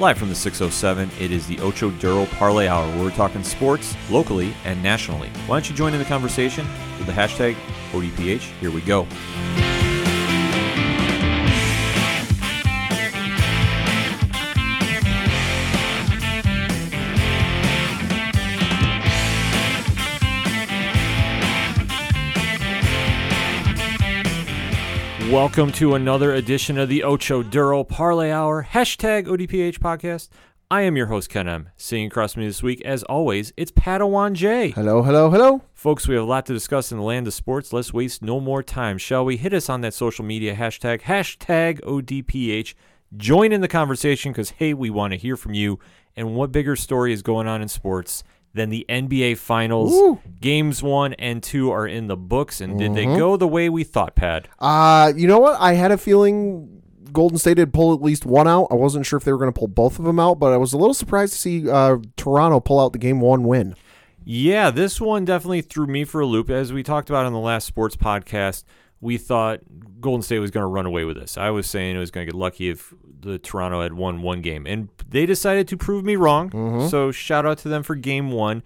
Live from the 607, it is the Ocho Duro Parlay Hour where we're talking sports locally and nationally. Why don't you join in the conversation with the hashtag ODPH? Here we go. Welcome to another edition of the Ocho Duro Parlay Hour, hashtag ODPH podcast. I am your host, Ken M. Sitting across from me this week, as always, it's Padawan J. Hello, hello, hello. Folks, we have a lot to discuss in the land of sports. Let's waste no more time, shall we? Hit us on that social media hashtag, hashtag ODPH. Join in the conversation because, hey, we want to hear from you. And what bigger story is going on in sports than the NBA Finals? Games one and two are in the books. And did they Mm-hmm. go the way we thought, Pad? Uh, you know what? I had a feeling Golden State had pulled at least one out. I wasn't sure if they were going to pull both of them out, but I was a little surprised to see uh, Toronto pull out the game one win. Yeah, this one definitely threw me for a loop. As we talked about on the last sports podcast, we thought Golden State was going to run away with this. I was saying it was going to get lucky if the Toronto had won one game, and they decided to prove me wrong. Mm-hmm. So shout out to them for game one.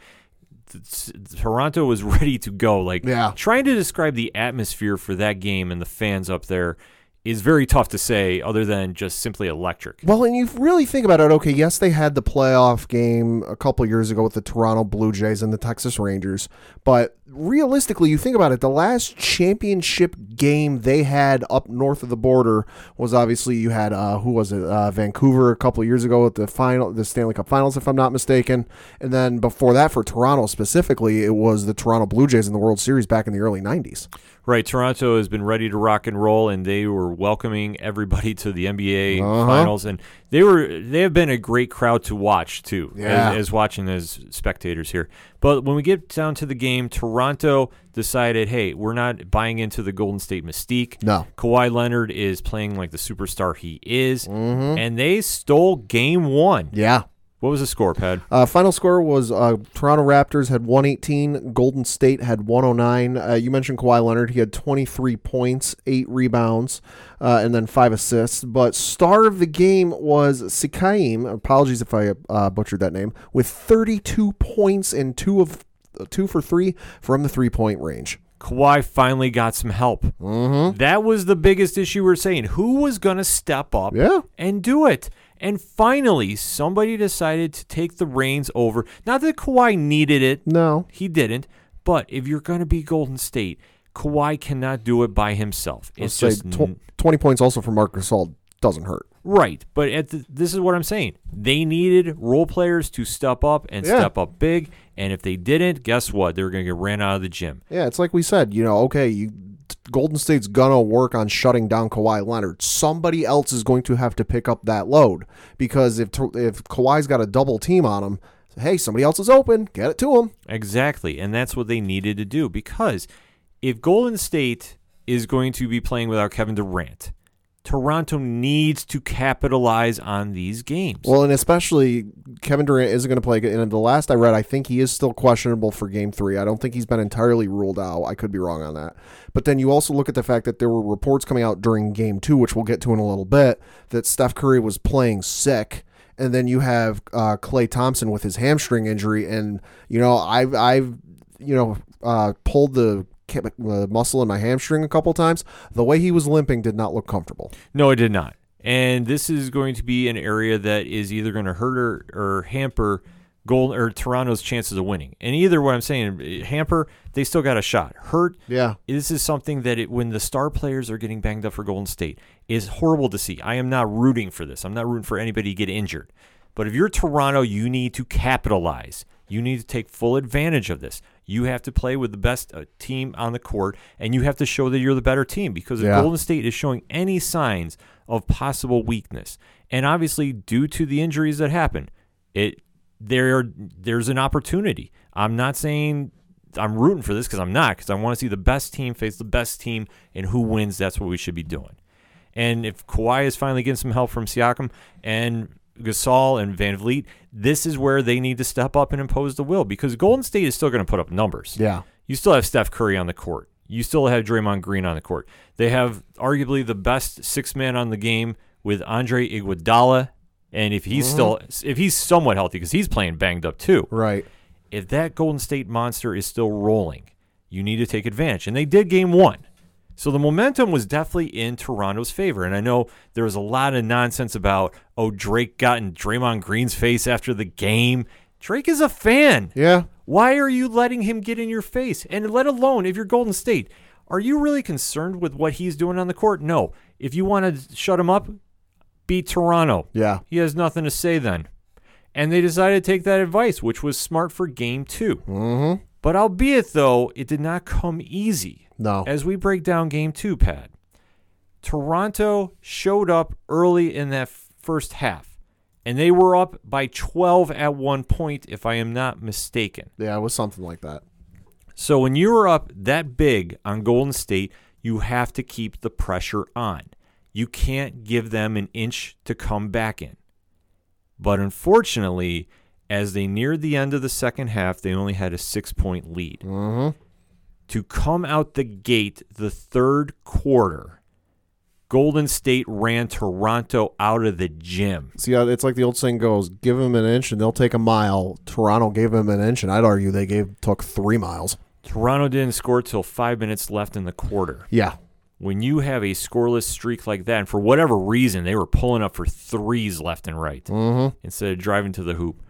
Toronto was ready to go. Like Yeah. trying to describe the atmosphere for that game and the fans up there is very tough to say, other than just simply electric. Well, and you really think about it. Okay, yes, they had the playoff game a couple years ago with the Toronto Blue Jays and the Texas Rangers, but realistically, you think about it. The last championship game they had up north of the border was obviously you had uh, who was it? Uh, Vancouver a couple years ago at the final, the Stanley Cup Finals, if I'm not mistaken. And then before that, for Toronto specifically, it was the Toronto Blue Jays in the World Series back in the early '90s. Right, Toronto has been ready to rock and roll, and they were welcoming everybody to the NBA Uh-huh. finals, and they were they have been a great crowd to watch too, Yeah. as, as watching as spectators here. But when we get down to the game, Toronto decided, hey, we're not buying into the Golden State mystique. No. Kawhi Leonard is playing like the superstar he is, Mm-hmm. and they stole game one. Yeah. What was the score, Pad? Uh, final score was uh, Toronto Raptors had 118, Golden State had 109. Uh, you mentioned Kawhi Leonard; he had 23 points, eight rebounds, uh, and then five assists. But star of the game was Sikaim. Apologies if I uh, butchered that name. With 32 points and two of uh, two for three from the three point range. Kawhi finally got some help. Mm-hmm. That was the biggest issue we are saying. Who was going to step up Yeah. and do it? And finally, somebody decided to take the reins over. Not that Kawhi needed it, No. he didn't. But if you're going to be Golden State, Kawhi cannot do it by himself. It's just tw- 20 points also for Marc Gasol doesn't hurt. right. But at the, this is what I'm saying. They needed role players to step up and Yeah. step up big. And if they didn't, guess what? They were going to get ran out of the gym. Yeah, it's like we said, you know, okay, you Golden State's gonna work on shutting down Kawhi Leonard. Somebody else is going to have to pick up that load because if if Kawhi's got a double team on him, hey, somebody else is open, get it to him. Exactly. And that's what they needed to do because if Golden State is going to be playing without Kevin Durant, Toronto needs to capitalize on these games. Well, and especially Kevin Durant isn't going to play. And the last I read, I think he is still questionable for Game Three. I don't think he's been entirely ruled out. I could be wrong on that. But then you also look at the fact that there were reports coming out during Game Two, which we'll get to in a little bit, that Steph Curry was playing sick. And then you have uh, Klay Thompson with his hamstring injury, and you know I've I've you know uh, pulled the the uh, muscle in my hamstring a couple times. The way he was limping did not look comfortable. no, it did not. And this is going to be an area that is either going to hurt or, or hamper Gold or Toronto's chances of winning. And either what I'm saying, eh, hamper, they still got a shot. Hurt, Yeah, this is something that it, when the star players are getting banged up for Golden State is horrible to see. I am not rooting for this. I'm not rooting for anybody to get injured. But if you're Toronto, you need to capitalize. You need to take full advantage of this. You have to play with the best uh, team on the court, and you have to show that you're the better team. Because if Yeah. Golden State is showing any signs of possible weakness, and obviously due to the injuries that happen, it there there's an opportunity. I'm not saying I'm rooting for this because I'm not because I want to see the best team face the best team and who wins. That's what we should be doing. And if Kawhi is finally getting some help from Siakam and Gasol and VanVleet, this is where they need to step up and impose the will because Golden State is still going to put up numbers. yeah. You still have Steph Curry on the court. You still have Draymond Green on the court. They have arguably the best six man on the game with Andre Iguodala And if he's mm-hmm. still, if he's somewhat healthy, because he's playing banged up too, Right. if that Golden State monster is still rolling, you need to take advantage. And they did game one. So the momentum was definitely in Toronto's favor. And I know there was a lot of nonsense about, oh, Drake got in Draymond Green's face after the game. Drake is a fan. Yeah. Why are you letting him get in your face? And let alone if you're Golden State, are you really concerned with what he's doing on the court? No. If you want to shut him up, beat Toronto. Yeah. He has nothing to say then. And they decided to take that advice, which was smart for game 2 Mm-hmm. But albeit, though, it did not come easy. No. As we break down game two, Pat, Toronto showed up early in that first half, and they were up by 12 at one point, if I am not mistaken. Yeah, it was something like that. So when you are up that big on Golden State, you have to keep the pressure on. You can't give them an inch to come back in. But unfortunately, as they neared the end of the second half, they only had a six point lead. Mm-hmm. To come out the gate the third quarter, Golden State ran Toronto out of the gym. See, uh, it's like the old saying goes: "Give them an inch, and they'll take a mile." Toronto gave them an inch, and I'd argue they gave took three miles. Toronto didn't score till five minutes left in the quarter. Yeah. when you have a scoreless streak like that, and for whatever reason they were pulling up for threes left and right Mm-hmm. instead of driving to the hoop,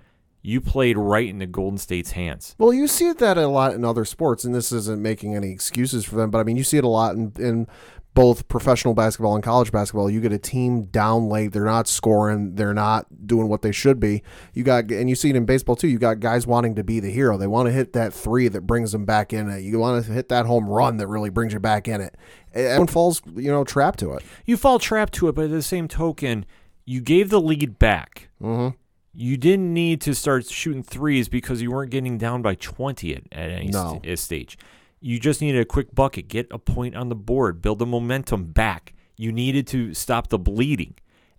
you played right into Golden State's hands. Well, you see that a lot in other sports, and this isn't making any excuses for them, but I mean, you see it a lot in, in both professional basketball and college basketball. You get a team down late; they're not scoring, they're not doing what they should be. You got, and you see it in baseball too. You got guys wanting to be the hero. They want to hit that three that brings them back in it. You want to hit that home run that really brings you back in it. Everyone falls, you know, trapped to it. You fall trapped to it, but at the same token, you gave the lead back. Mm-hmm. You didn't need to start shooting threes because you weren't getting down by 20 at, at any No. st- stage. You just needed a quick bucket, get a point on the board, build the momentum back. You needed to stop the bleeding,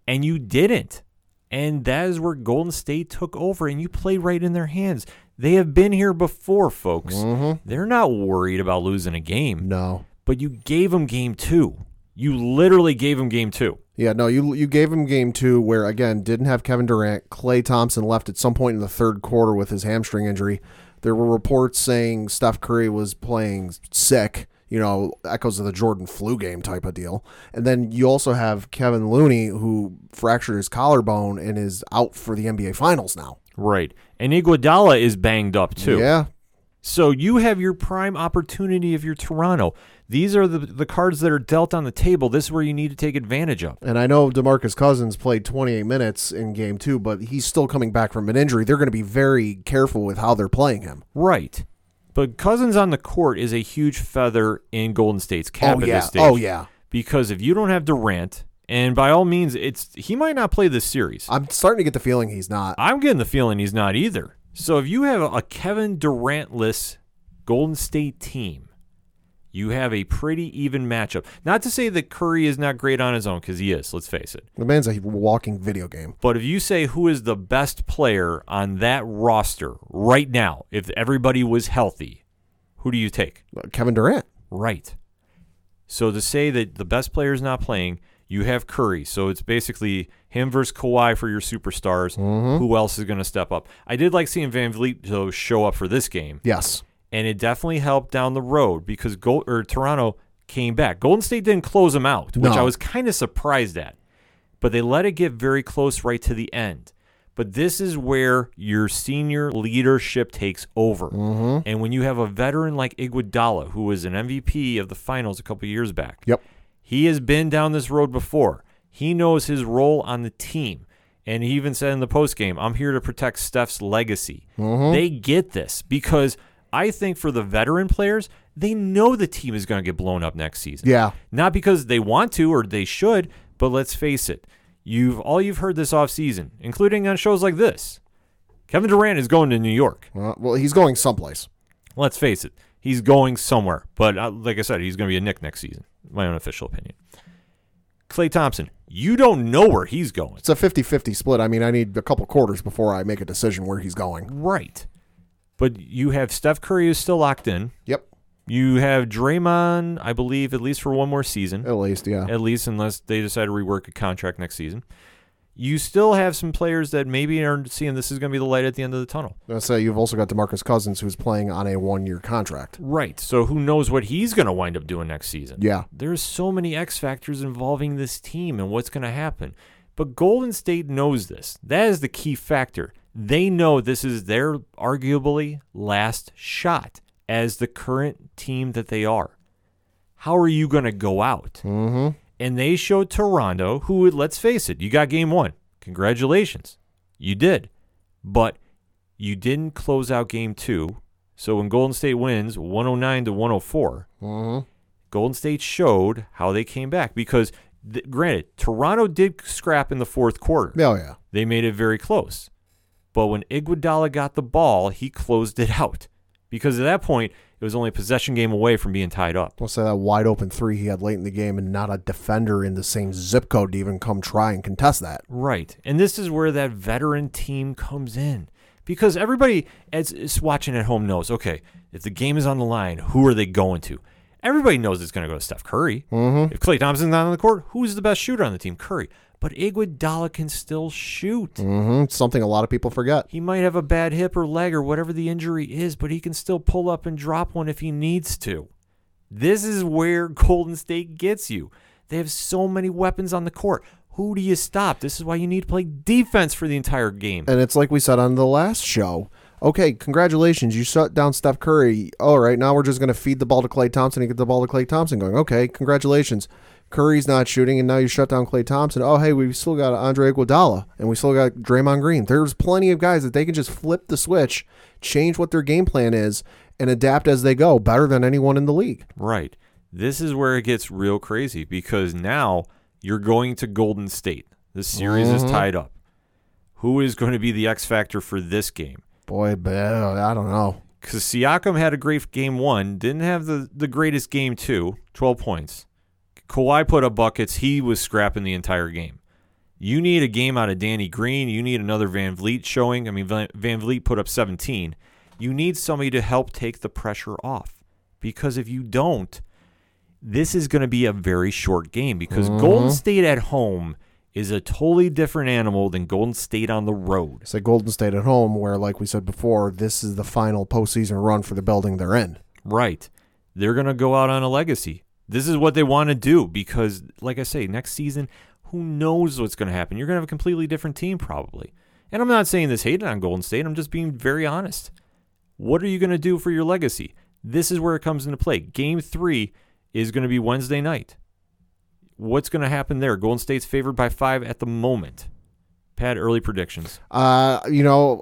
and you didn't. And that is where Golden State took over, and you played right in their hands. They have been here before, folks. Mm-hmm. They're not worried about losing a game, No. but you gave them game two. You literally gave him game two. Yeah, no, you you gave him game two where again didn't have Kevin Durant. Klay Thompson left at some point in the third quarter with his hamstring injury. There were reports saying Steph Curry was playing sick. You know, echoes of the Jordan flu game type of deal. And then you also have Kevin Looney who fractured his collarbone and is out for the NBA Finals now. Right. And Iguodala is banged up too. Yeah, So you have your prime opportunity if you're Toronto. These are the the cards that are dealt on the table. This is where you need to take advantage of. and I know DeMarcus Cousins played 28 minutes in game two, but he's still coming back from an injury. They're going to be very careful with how they're playing him. Right. But Cousins on the court is a huge feather in Golden State's oh, cap oh at yeah, this stage. oh yeah. Because if you don't have Durant, and by all means, it's he might not play this series. I'm starting to get the feeling he's not. I'm getting the feeling he's not either. So if you have a Kevin Durant-less Golden State team, you have a pretty even matchup. Not to say that Curry is not great on his own, because he is. Let's face it. The man's a walking video game. But if you say who is the best player on that roster right now, if everybody was healthy, who do you take? Kevin Durant. Right. So to say that the best player is not playing, you have Curry. So it's basically him versus Kawhi for your superstars. Who else is going to step up? I did like seeing VanVleet though show up for this game, Yes. and it definitely helped down the road because Gold, or Toronto came back. Golden State didn't close them out, which No. I was kind of surprised at, but they let it get very close right to the end. But this is where your senior leadership takes over. Mm-hmm. And when you have a veteran like Iguodala, who was an MVP of the finals a couple years back, Yep. He has been down this road before. He knows his role on the team. And he even said in the postgame, I'm here to protect Steph's legacy. They get this because I think for the veteran players, they know the team is going to get blown up next season. Yeah. Not because they want to or they should, but let's face it. You've all you've heard this offseason, including on shows like this. Kevin Durant is going to New York. Uh, well, he's going someplace. Let's face it, he's going somewhere. But uh, like I said, he's going to be a Knick next season. My unofficial opinion. Klay Thompson, you don't know where he's going. It's a 50-50 split. I mean, I need a couple quarters before I make a decision where he's going. Right. But you have Steph Curry who's still locked in. Yep. You have Draymond, I believe, at least for one more season. At least, yeah. At least unless they decide to rework a contract next season. You still have some players that maybe aren't seeing this is going to be the light at the end of the tunnel. Let's say you've also got DeMarcus Cousins, who's playing on a one-year contract. Right. So who knows what he's going to wind up doing next season? Yeah, There's so many X factors involving this team and what's going to happen. But Golden State knows this. That is the key factor. They know this is their arguably last shot as the current team that they are. How are you going to go out? mm-hmm. And they showed Toronto, who, let's face it, you got game one. Congratulations. You did. But you didn't close out game two. So when Golden State wins 109 to 104, Mm-hmm. Golden State showed how they came back because, th- granted, Toronto did scrap in the fourth quarter. Oh yeah, They made it very close. But when Iguodala got the ball, he closed it out because at that point it was only a possession game away from being tied up. let's say that wide open three he had late in the game, and not a defender in the same zip code to even come try and contest that. Right. And this is where that veteran team comes in. Because everybody as is watching at home knows, okay, if the game is on the line, who are they going to? Everybody knows it's going to go to Steph Curry. Mm-hmm. If Klay Thompson's not on the court, who's the best shooter on the team? Curry. But Iguodala can still shoot. Mm-hmm. Something a lot of people forget. He might have a bad hip or leg or whatever the injury is, but he can still pull up and drop one if he needs to. This is where Golden State gets you. They have so many weapons on the court. Who do you stop? This is why you need to play defense for the entire game. And it's like we said on the last show. Okay, congratulations. You shut down Steph Curry. All right, now we're just going to feed the ball to Klay Thompson and get the ball to Klay Thompson going. Okay, congratulations. Curry's not shooting, and now you shut down Klay Thompson. Oh, hey, we've still got Andre Iguodala, and we still got Draymond Green. There's plenty of guys that they can just flip the switch, change what their game plan is, and adapt as they go better than anyone in the league. Right. This is where it gets real crazy because now you're going to Golden State. The series is Mhm. tied up. Who is going to be the X factor for this game? Boy, but, I don't know. because Siakam had a great game one, didn't have the, the greatest game two, 12 points. Kawhi put up buckets. He was scrapping the entire game. You need a game out of Danny Green. You need another VanVleet showing. I mean, VanVleet put up 17. You need somebody to help take the pressure off because if you don't, this is going to be a very short game because mm-hmm. Golden State at home is a totally different animal than Golden State on the road. It's like Golden State at home, where, like we said before, this is the final postseason run for the building they're in. Right. They're going to go out on a legacy. This is what they want to do because, like I say, next season, who knows what's going to happen? You're going to have a completely different team, probably. And I'm not saying this hated on Golden State. I'm just being very honest. What are you going to do for your legacy? This is where it comes into play. Game three is going to be Wednesday night. What's going to happen there? Golden State's favored by five at the moment. Pat, early predictions. Uh, you know,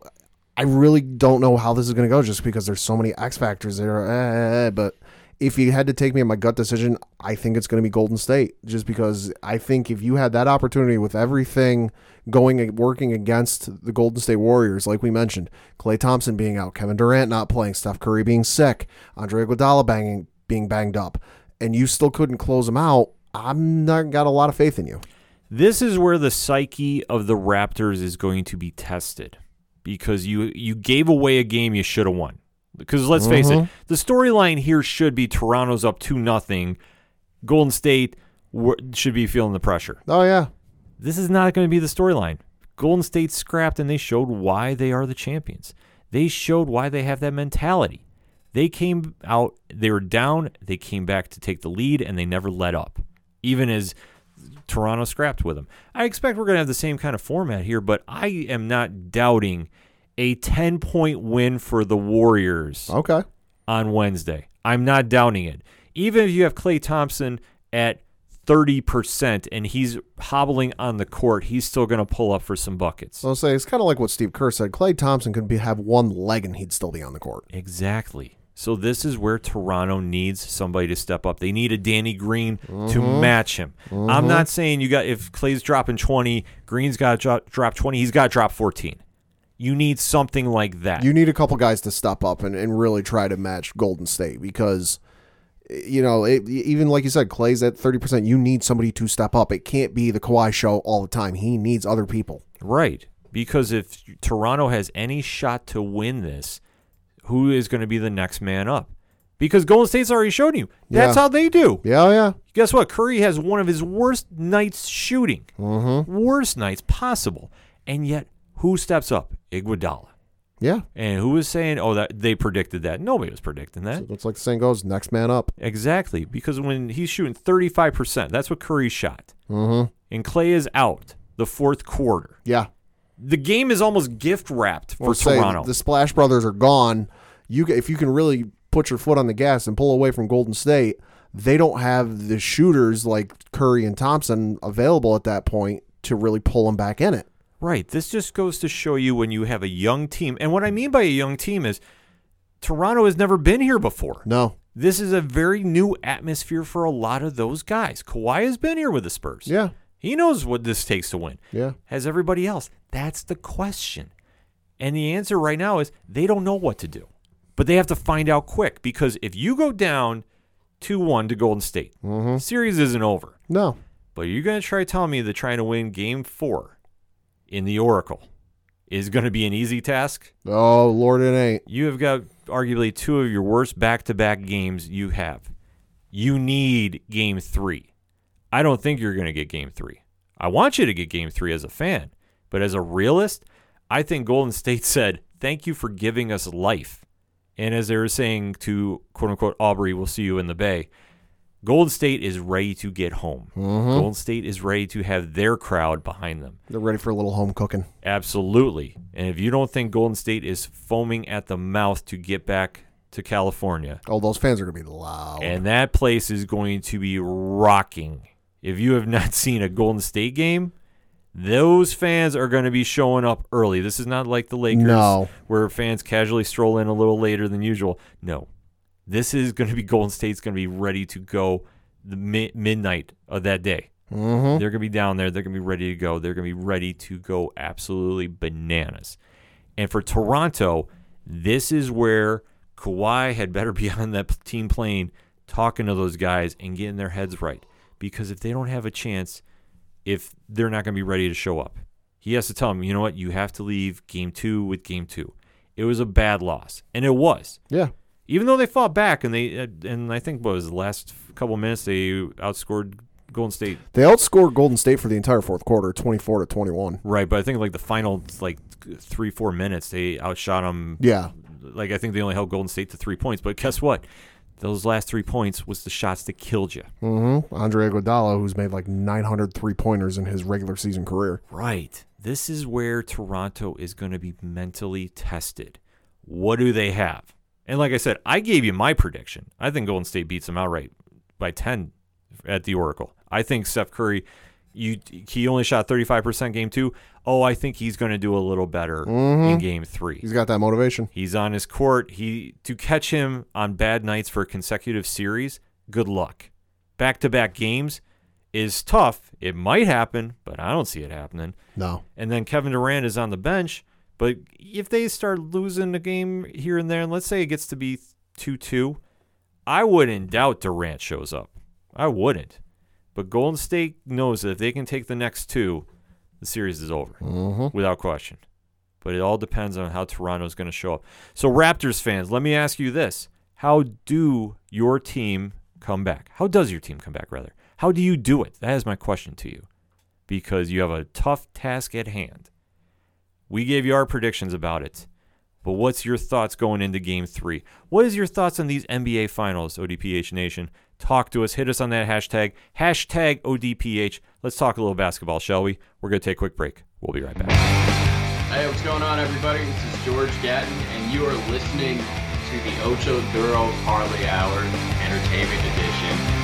I really don't know how this is going to go just because there's so many X factors there. Eh, but if you had to take me on my gut decision, I think it's going to be Golden State just because I think if you had that opportunity with everything going and working against the Golden State Warriors, like we mentioned, Klay Thompson being out, Kevin Durant not playing, Steph Curry being sick, Andre Iguodala banging being banged up, and you still couldn't close them out, I'm not got a lot of faith in you. This is where the psyche of the Raptors is going to be tested because you you gave away a game you should have won. Because let's face it, mm-hmm. the storyline here should be Toronto's up two nothing. Golden State w- should be feeling the pressure. Oh yeah, This is not going to be the storyline. Golden State scrapped and they showed why they are the champions. They showed why they have that mentality. They came out, they were down, they came back to take the lead, and they never let up, even as Toronto scrapped with them. I expect we're going to have the same kind of format here, but I am not doubting a 10 point win for the Warriors okay. on Wednesday. I'm not doubting it. Even if you have Klay Thompson at 30% and he's hobbling on the court, he's still going to pull up for some buckets. I'll say it's kind of like what Steve Kerr said. Klay Thompson could be have one leg and he'd still be on the court. Exactly. So this is where Toronto needs somebody to step up. They need a Danny Green to mm-hmm. match him. I'm mm-hmm. not saying you got if Klay's dropping 20, Green's got to drop, drop 20, he's got to drop 14. You need something like that. You need a couple guys to step up and, and really try to match Golden State because, you know, it, even like you said, Klay's at 30%. You need somebody to step up. It can't be the Kawhi show all the time. He needs other people. Right. Because if Toronto has any shot to win this, who is going to be the next man up? because Golden State's already shown you that's Yeah. how they do. Yeah, yeah. Guess what? Curry has one of his worst nights shooting, Mm-hmm. worst nights possible, and yet who steps up? Iguodala. Yeah. And who was saying, "Oh, that they predicted that"? Nobody was predicting that. It's like the saying goes, next man up. Exactly, because when he's shooting 35%, that's what Curry shot. Mm-hmm. And Klay is out the fourth quarter. Yeah. The game is almost gift wrapped for say Toronto. The Splash Brothers are gone. You, if you can really put your foot on the gas and pull away from Golden State, they don't have the shooters like Curry and Thompson available at that point to really pull them back in it. Right. This just goes to show you when you have a young team. And what I mean by a young team is Toronto has never been here before. No. This is a very new atmosphere for a lot of those guys. Kawhi has been here with the Spurs. Yeah. He knows what this takes to win. Yeah. Has everybody else? That's the question. And the answer right now is they don't know what to do. But they have to find out quick because if you go down 2 1 to Golden State, Mm-hmm. series isn't over. No. But you're going to try telling me they're trying to win game four in the Oracle is going to be an easy task? Oh Lord, it ain't. You have got arguably two of your worst back to back games you have. You need game three. I don't think you're going to get game three. I want you to get game three as a fan, but as a realist, I think Golden State said, Thank you for giving us life. And as they were saying to quote unquote Aubrey, we'll see you in the Bay, Golden State is ready to get home. Mm-hmm. Golden State is ready to have their crowd behind them. They're ready for a little home cooking. Absolutely. And if you don't think Golden State is foaming at the mouth to get back to California, Oh, those fans are gonna be loud. and that place is going to be rocking. If you have not seen a Golden State game, those fans are going to be showing up early. This is not like the Lakers No. where fans casually stroll in a little later than usual. No. This is going to be Golden State's going to be ready to go the mi- midnight of that day. mm-hmm. They're going to be down there. They're going to be ready to go. They're going to be ready to go absolutely bananas. And for Toronto, this is where Kawhi had better be on that team plane talking to those guys and getting their heads right. Because if they don't have a chance, if they're not going to be ready to show up, he has to tell them, you know what, you have to leave game two with game two. It was a bad loss. And it was Yeah. Even though they fought back and they uh, and I think what was the last couple minutes they outscored Golden State They outscored Golden State for the entire fourth quarter, twenty-four to twenty-one. right, but I think like the final like three four minutes they outshot them. Yeah. Like I think they only held Golden State to three points, but guess what? Those last three points was the shots that killed you. Mm-hmm. Andre Iguodala, who's made like 900 three-pointers in his regular season career. Right. This is where Toronto is going to be mentally tested. What do they have? And like I said, I gave you my prediction. I think Golden State beats them outright by 10 at the Oracle. I think Steph Curry, you he only shot 35% game two. Oh, I think he's going to do a little better mm-hmm. in game three. He's got that motivation. He's on his court. He to catch him on bad nights for a consecutive series. Good luck. Back to back games is tough. It might happen, but I don't see it happening. No. And then Kevin Durant is on the bench. But if they start losing a game here and there, and let's say it gets to be two two, I wouldn't doubt Durant shows up. I wouldn't. But Golden State knows that if they can take the next two, the series is over Mm-hmm. without question. But it all depends on how Toronto's going to show up. So, Raptors fans, let me ask you this How do your team come back? How does your team come back, rather? How do you do it? That is my question to you. Because you have a tough task at hand. We gave you our predictions about it. But what's your thoughts going into game three? What is your thoughts on these NBA finals, ODPH Nation? Talk to us. Hit us on that hashtag, hashtag ODPH. Let's talk a little basketball, shall we? We're going to take a quick break. We'll be right back. Hey, what's going on, everybody? This is George Gatton, and you are listening to the Ocho Duro Parlay Hour Entertainment Edition.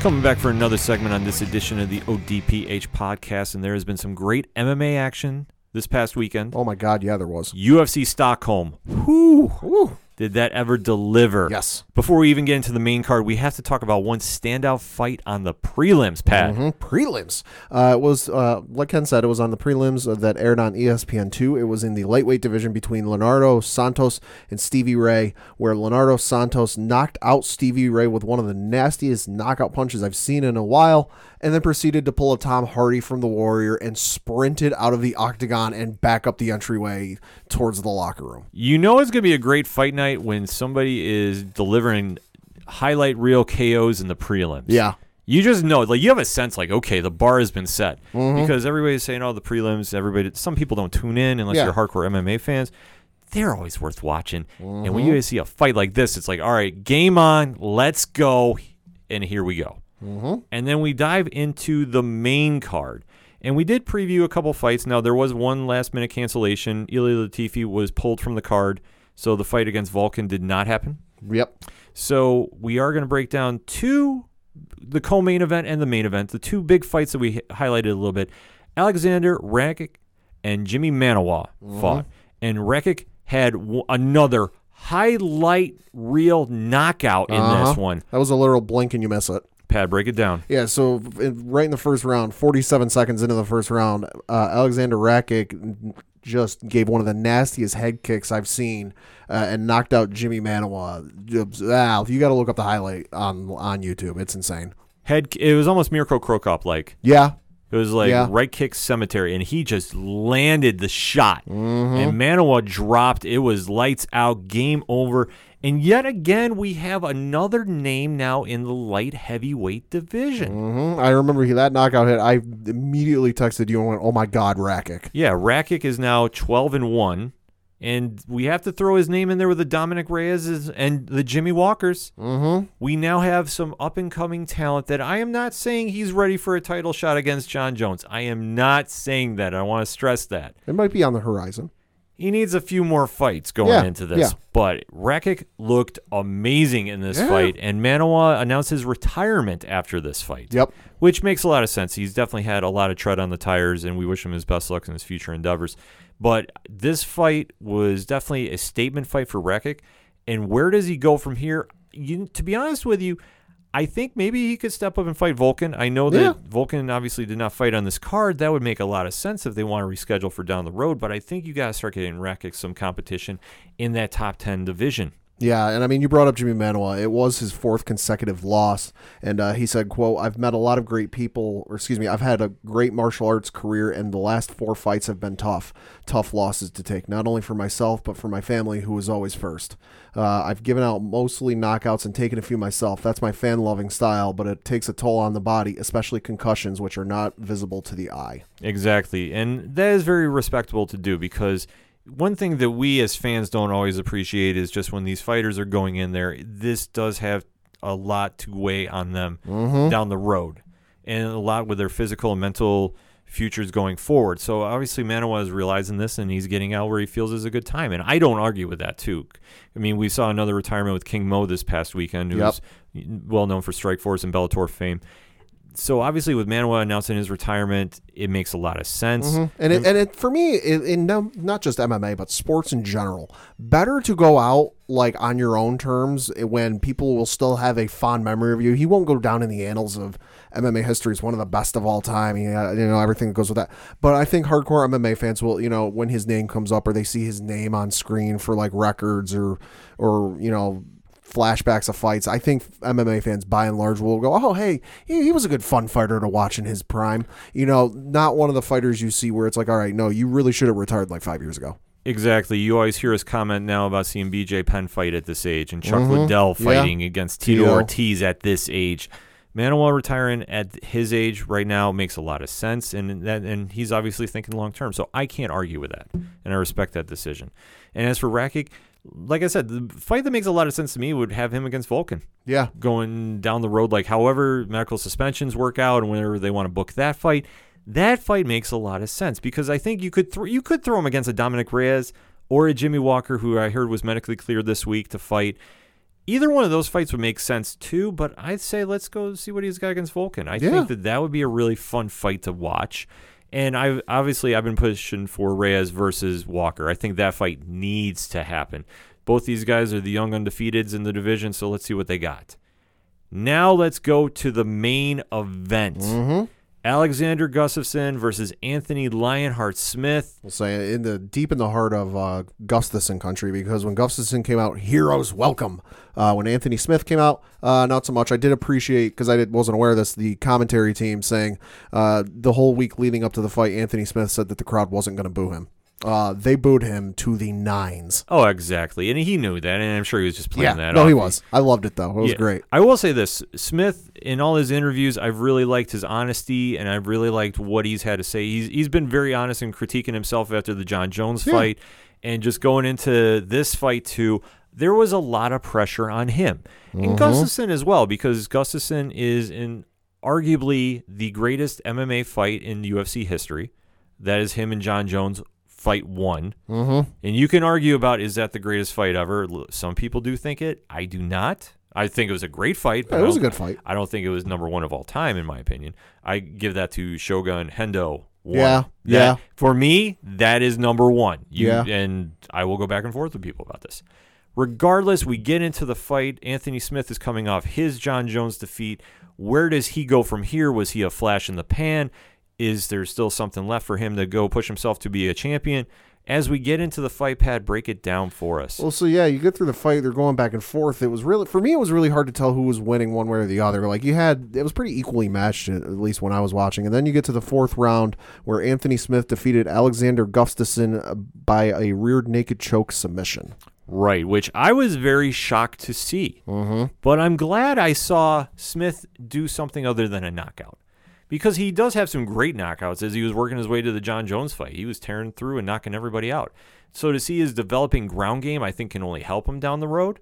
Coming back for another segment on this edition of the ODPH podcast, and there has been some great MMA action this past weekend. Oh my God, yeah, there was. UFC Stockholm. Whew. Woo. did that ever deliver? Yes. Before we even get into the main card, we have to talk about one standout fight on the prelims, Pat. Mhm, Prelims. Uh, it was, uh, like Ken said, it was on the prelims that aired on ESPN2. It was in the lightweight division between Leonardo Santos and Stevie Ray, where Leonardo Santos knocked out Stevie Ray with one of the nastiest knockout punches I've seen in a while, and then proceeded to pull a Tom Hardy from the Warrior and sprinted out of the octagon and back up the entryway towards the locker room. You know it's going to be a great fight night when somebody is delivering highlight reel KOs in the prelims. Yeah. You just know, like you have a sense, like okay, the bar has been set Mm-hmm. because everybody's saying, "Oh, the prelims." Everybody, some people don't tune in unless Yeah. you're hardcore MMA fans. They're always worth watching, and Mm-hmm. when you see a fight like this, it's like, all right, game on, let's go, and here we go. Mm-hmm. And then we dive into the main card. And we did preview a couple fights. Now, there was one last minute cancellation. Ilir Latifi was pulled from the card. So the fight against Volkan did not happen. Yep. So we are going to break down two, the co main event and the main event, the two big fights that we hi- highlighted a little bit. Alexander Rakic and Jimi Manuwa fought. And Rakic had w- another highlight reel knockout in Uh-huh. this one. That was a literal blink and you miss it. Pat, break it down. Yeah, so right in the first round, 47 seconds into the first round, uh, Alexander Rakic just gave one of the nastiest head kicks I've seen uh, and knocked out Jimi Manuwa. Ah, you got to look up the highlight on on YouTube. It's insane. Head, it was almost Mirko Cro Cop like. Yeah, It was like Yeah. right kick cemetery, and he just landed the shot. Mm-hmm. And Manuwa dropped. It was lights out, game over. And yet again, we have another name now in the light heavyweight division. hmm I remember he, that knockout hit. I immediately texted you and went, "Oh my God, Rakic!" Yeah, Rakic is now 12 and 1. And we have to throw his name in there with the Dominic Reyes and the Jimmy Walkers. Mm-hmm. We now have some up and coming talent that I am not saying he's ready for a title shot against Jon Jones. I am not saying that. I want to stress that. It might be on the horizon. He needs a few more fights going Yeah, into this. yeah. But Rakic looked amazing in this Yeah. fight, and Manuwa announced his retirement after this fight. Yep. Which makes a lot of sense. He's definitely had a lot of tread on the tires, and we wish him his best luck in his future endeavors. But this fight was definitely a statement fight for Rakic. And where does he go from here? You, to be honest with you, I think maybe he could step up and fight Volkan. I know that Yeah. Volkan obviously did not fight on this card. That would make a lot of sense if they want to reschedule for down the road. But I think you got to start getting Rakic some competition in that top 10 division. Yeah, and I mean, you brought up Jimi Manuwa. It was his fourth consecutive loss, and uh, he said, "quote I've met a lot of great people, or excuse me, I've had a great martial arts career, and the last four fights have been tough, tough losses to take, not only for myself but for my family, who was always first. Uh, I've given out mostly knockouts and taken a few myself. That's my fan-loving style, but it takes a toll on the body, especially concussions, which are not visible to the eye. Exactly. And that is very respectable to do because one thing that we as fans don't always appreciate is just when these fighters are going in there, this does have a lot to weigh on them down the road and a lot with their physical and mental futures going forward. So obviously Manuwa is realizing this and he's getting out where he feels is a good time. And I don't argue with that too. I mean, we saw another retirement with King Mo this past weekend, who's well known for Strikeforce and Bellator fame. So obviously, with Manuwa announcing his retirement, it makes a lot of sense. And it, and it for me, in, in no, not just MMA, but sports in general, better to go out like on your own terms when people will still have a fond memory of you. He won't go down in the annals of MMA history as one of the best of all time. He, uh, you know everything that goes with that. But I think hardcore MMA fans will, you know, when his name comes up or they see his name on screen for like records or or you know flashbacks of fights. I think MMA fans by and large will go, "Oh, hey, he, he was a good fun fighter to watch in his prime." You know, not one of the fighters you see where it's like, "All right, no, you really should have retired like 5 years ago." Exactly. You always hear us comment now about seeing BJ Penn fight at this age and Chuck Mhm. Liddell Yeah. fighting against Tito Tito. Ortiz at this age. Manuwa retiring at his age right now makes a lot of sense, and that and he's obviously thinking long term. So I can't argue with that, and I respect that decision. And as for Rakic, like I said, the fight that makes a lot of sense to me would have him against Volkan Yeah. going down the road, like however medical suspensions work out and whenever they want to book that fight, that fight makes a lot of sense because I think you could throw you could throw him against a Dominic Reyes or a Jimmy Walker, who I heard was medically cleared this week to fight. Either one of those fights would make sense too, but I'd say let's go see what he's got against Volkan. I Yeah. think that that would be a really fun fight to watch. And I obviously I've been pushing for Reyes versus Walker. I think that fight needs to happen. Both these guys are the young undefeateds in the division, so let's see what they got. Now let's go to the main event. Mm-hmm. Alexander Gustafsson versus Anthony Lionheart Smith. We'll say in the deep in the heart of uh, Gustafsson country because when Gustafsson came out, heroes welcome. Uh, when Anthony Smith came out, uh, not so much. I did appreciate because I did, wasn't aware of this. The commentary team saying uh, the whole week leading up to the fight, Anthony Smith said that the crowd wasn't going to boo him. Uh, they booed him to the nines. Oh, exactly. And he knew that, and I'm sure he was just playing that no, off. he was. I loved it though. It was Yeah. great. I will say this Smith, in all his interviews, I've really liked his honesty and I've really liked what he's had to say. He's, he's been very honest in critiquing himself after the Jon Jones Yeah. fight and just going into this fight, too. There was a lot of pressure on him Mm-hmm. and Gustafsson as well, because Gustafsson is in arguably the greatest MMA fight in UFC history. That is him and Jon Jones fight one. Mm-hmm. And you can argue about is that the greatest fight ever? Some people do think it. I do not. I think it was a great fight. but Yeah, it was I a don't- good fight. I don't think it was number one of all time, in my opinion. I give that to Shogun Hendo. One. Yeah, That- yeah. For me, that is number one. You, Yeah. And I will go back and forth with people about this. Regardless, we get into the fight. Anthony Smith is coming off his Jon Jones defeat. Where does he go from here? Was he a flash in the pan? Is there still something left for him to go push himself to be a champion? As we get into the fight pad, break it down for us. Well, so yeah, you get through the fight. They're going back and forth. It was really for me. It was really hard to tell who was winning one way or the other. Like you had, it was pretty equally matched at least when I was watching. And then you get to the fourth round where Anthony Smith defeated Alexander Gustafsson uh, by a rear naked choke submission. Right, which I was very shocked to see. Mm-hmm. But I'm glad I saw Smith do something other than a knockout. Because he does have some great knockouts as he was working his way to the Jon Jones fight. He was tearing through and knocking everybody out. So to see his developing ground game, I think can only help him down the road.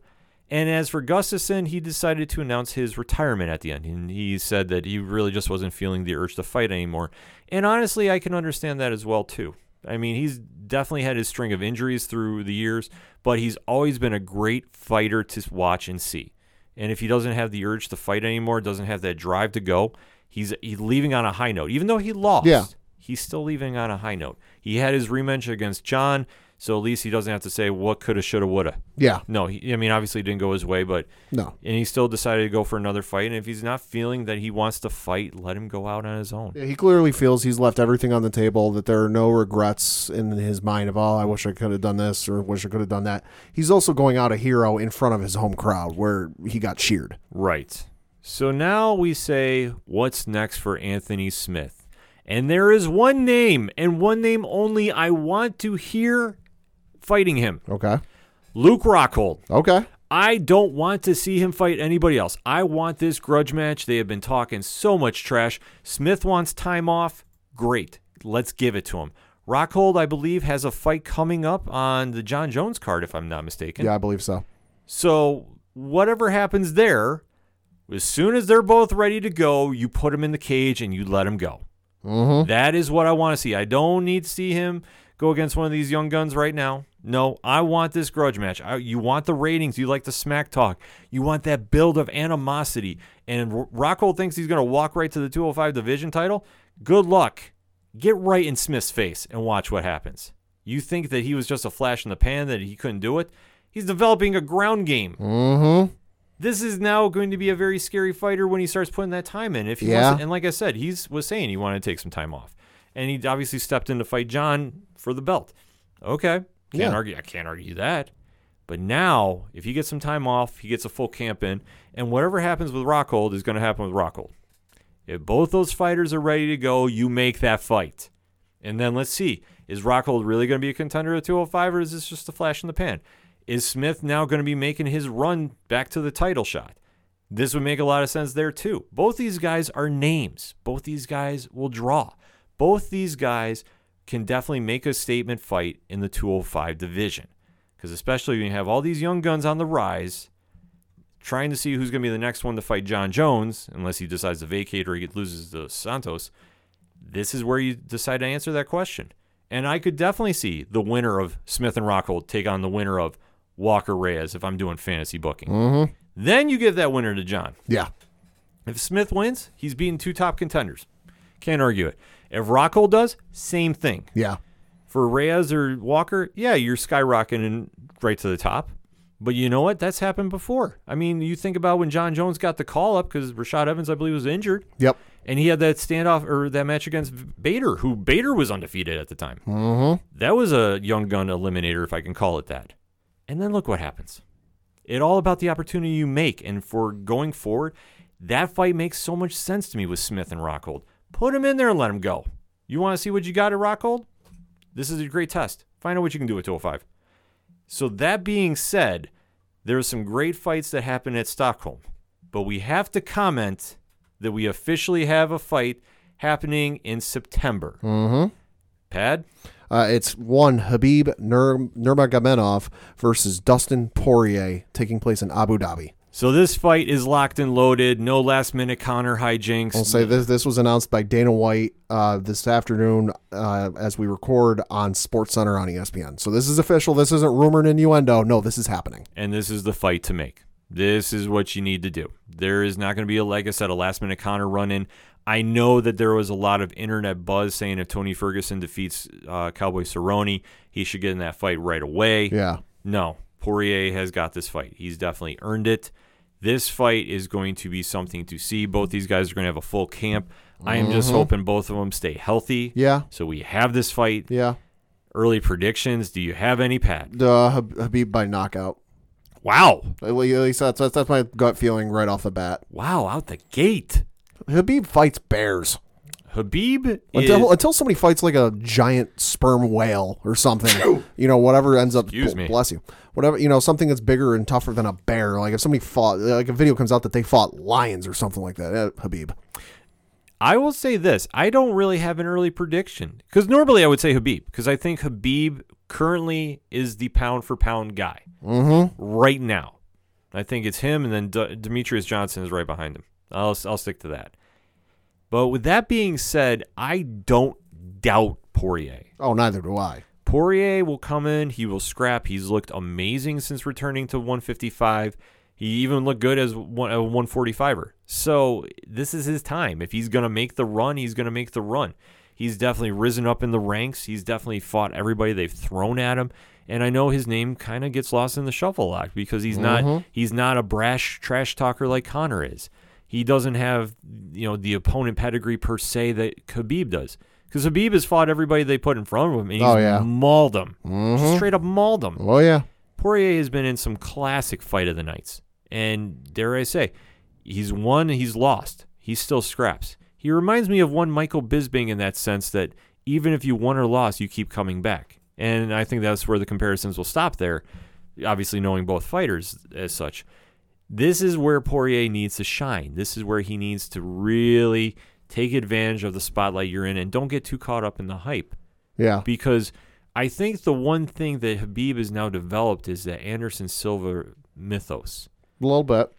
And as for Gustafsson, he decided to announce his retirement at the end. And he said that he really just wasn't feeling the urge to fight anymore. And honestly, I can understand that as well, too. I mean, he's definitely had his string of injuries through the years, but he's always been a great fighter to watch and see. And if he doesn't have the urge to fight anymore, doesn't have that drive to go, he's, he's leaving on a high note. Even though he lost, Yeah. he's still leaving on a high note. He had his rematch against Jon, so at least he doesn't have to say what coulda, shoulda, woulda. Yeah, No, he, I mean, obviously it didn't go his way, but no, and he still decided to go for another fight. And if he's not feeling that he wants to fight, let him go out on his own. Yeah, he clearly feels he's left everything on the table. That there are no regrets in his mind of oh, I wish I could have done this or wish I could have done that. He's also going out a hero in front of his home crowd where he got cheered. Right. So now we say, what's next for Anthony Smith? And there is one name and one name only I want to hear fighting him Okay, Luke Rockhold. okay, I don't want to see him fight anybody else. I want this grudge match. They have been talking so much trash. Smith wants time off. Great. Let's give it to him. Rockhold, I believe, has a fight coming up on the Jon Jones card, if I'm not mistaken. yeah, I believe so. So whatever happens there, as soon as they're both ready to go, you put him in the cage and you let him go. Mm-hmm. That is what I want to see. I don't need to see him go against one of these young guns right now. No, I want this grudge match. I, you want the ratings. You like the smack talk. You want that build of animosity. And R- Rockhold thinks he's going to walk right to the 205 division title. Good luck. Get right in Smith's face and watch what happens. You think that he was just a flash in the pan, that he couldn't do it? He's developing a ground game. Mm-hmm. This is now going to be a very scary fighter when he starts putting that time in. If he Yeah. wants to, and like I said, he's was saying he wanted to take some time off, and he obviously stepped in to fight Jon for the belt. Okay, can't Yeah. argue. I can't argue that. But now, if he gets some time off, he gets a full camp in, and whatever happens with Rockhold is going to happen with Rockhold. If both those fighters are ready to go, you make that fight. And then let's see is Rockhold really going to be a contender at 205 or is this just a flash in the pan? Is Smith now going to be making his run back to the title shot? This would make a lot of sense there too. Both these guys are names. Both these guys will draw. Both these guys can definitely make a statement fight in the 205 division. Because especially when you have all these young guns on the rise, trying to see who's going to be the next one to fight Jon Jones, unless he decides to vacate or he loses to Santos, this is where you decide to answer that question. And I could definitely see the winner of Smith and Rockhold take on the winner of Walker Reyes if I'm doing fantasy booking. Mm-hmm. Then you give that winner to Jon. Yeah. If Smith wins, he's beating two top contenders. Can't argue it. If Rockhold does, same thing. Yeah. For Reyes or Walker, yeah, you're skyrocketing right to the top. But you know what? That's happened before. I mean, you think about when Jon Jones got the call up because Rashad Evans, I believe, was injured, Yep. and he had that standoff or that match against Bader, who Bader was undefeated at the time. Mm-hmm. That was a young gun eliminator, if I can call it that. And then look what happens. It all about the opportunity you make, and for going forward, that fight makes so much sense to me with Smith and Rockhold. Put him in there and let him go. You want to see what you got at Rockhold? This is a great test. Find out what you can do at 205. So that being said, there are some great fights that happen at Stockholm, but we have to comment that we officially have a fight happening in September. Mm-hmm. Pad? Uh, it's one Khabib Nur- Nurmagomedov versus Dustin Poirier taking place in Abu Dhabi. So this fight is locked and loaded. No last minute Conor hijinks. I'll say this: this was announced by Dana White uh, this afternoon uh, as we record on Sports Center on ESPN. So this is official. This isn't rumor and innuendo. No, this is happening. and this is the fight to make. This is what you need to do. There is not going to be a, like I said, a last minute Conor run in. I know that there was a lot of internet buzz saying if Tony Ferguson defeats uh, Cowboy Cerrone, he should get in that fight right away. Yeah. No, Poirier has got this fight. He's definitely earned it. This fight is going to be something to see. Both these guys are going to have a full camp. I am just hoping both of them stay healthy. Yeah. So we have this fight. Yeah. Early predictions. Do you have any, Pat? Uh, Khabib by knockout. Wow. At at least that's, that's that's my gut feeling right off the bat. Wow, out the gate. Khabib fights bears Khabib is, until until somebody fights like a giant sperm whale or something. you know, whatever ends up. Excuse me. Bless you. Whatever you know, something that's bigger and tougher than a bear. Like if somebody fought, like a video comes out that they fought lions or something like that. Eh, Khabib. I will say this. I don't really have an early prediction because normally I would say Khabib because I think Khabib currently is the pound for pound guy Mm-hmm. right now. I think it's him, and then D- Demetrious Johnson is right behind him. I'll I'll stick to that. But with that being said, I don't doubt Poirier. Oh, neither do I. Poirier will come in. He will scrap. He's looked amazing since returning to 155. He even looked good as one, a 145er. So this is his time. If he's going to make the run, he's going to make the run. He's definitely risen up in the ranks. He's definitely fought everybody they've thrown at him. And I know his name kind of gets lost in the shuffle a lot because he's not mm-hmm. he's not a brash trash talker like Conor is. He doesn't have you know the opponent pedigree per se that Khabib does. Because Khabib has fought everybody they put in front of him, and he's Oh, yeah. mauled them. Just mm-hmm. straight up mauled them. Oh yeah. Poirier has been in some classic fight of the nights, and dare I say, he's won, he's lost, he still scraps. He reminds me of one Michael Bisping in that sense that even if you won or lost, you keep coming back. And I think that's where the comparisons will stop there. Obviously, knowing both fighters as such, this is where Poirier needs to shine. This is where he needs to really take advantage of the spotlight you're in, and don't get too caught up in the hype Yeah. because I think the one thing that Khabib has now developed is that Anderson Silva mythos, A little bit.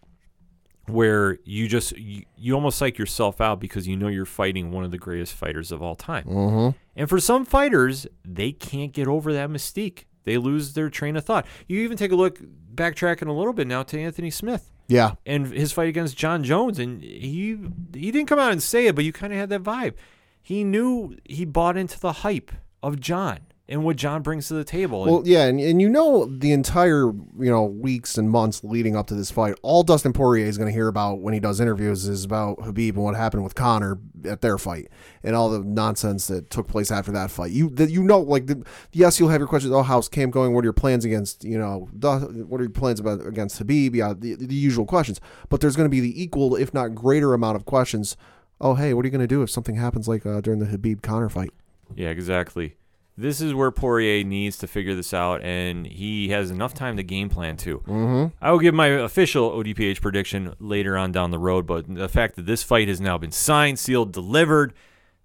where you just you, you almost psych yourself out because you know you're fighting one of the greatest fighters of all time. Mm-hmm. And for some fighters, they can't get over that mystique. They lose their train of thought. You even take a look, backtracking a little bit now to Anthony Smith Yeah. and his fight against Jon Jones, and he he didn't come out and say it, but you kind of had that vibe. He knew he bought into the hype of Jon and what Jon brings to the table. And Well, yeah, and, and you know the entire you know weeks and months leading up to this fight, all Dustin Poirier is going to hear about when he does interviews is about Khabib and what happened with Conor at their fight and all the nonsense that took place after that fight. You that you know like the, yes, you'll have your questions. Oh, how's camp going? What are your plans against you know? Dus- What are your plans about against Khabib? Yeah, the, the usual questions. But there's going to be the equal, if not greater, amount of questions. Oh, hey, what are you going to do if something happens like uh, during the Khabib Conor fight? yeah, exactly. This is where Poirier needs to figure this out, and he has enough time to game plan too. Mm-hmm. I will give my official ODPH prediction later on down the road, but the fact that this fight has now been signed, sealed, delivered.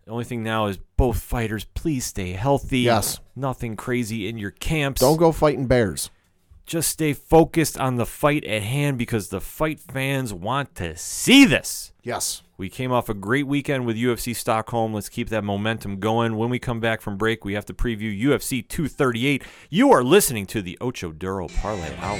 The only thing now is both fighters, please stay healthy. Yes. Nothing crazy in your camps. Don't go fighting bears. Just stay focused on the fight at hand because the fight fans want to see this. Yes. We came off a great weekend with UFC Stockholm. Let's keep that momentum going. When we come back from break, we have to preview UFC 238. You are listening to the Ocho Duro Parlay Hour.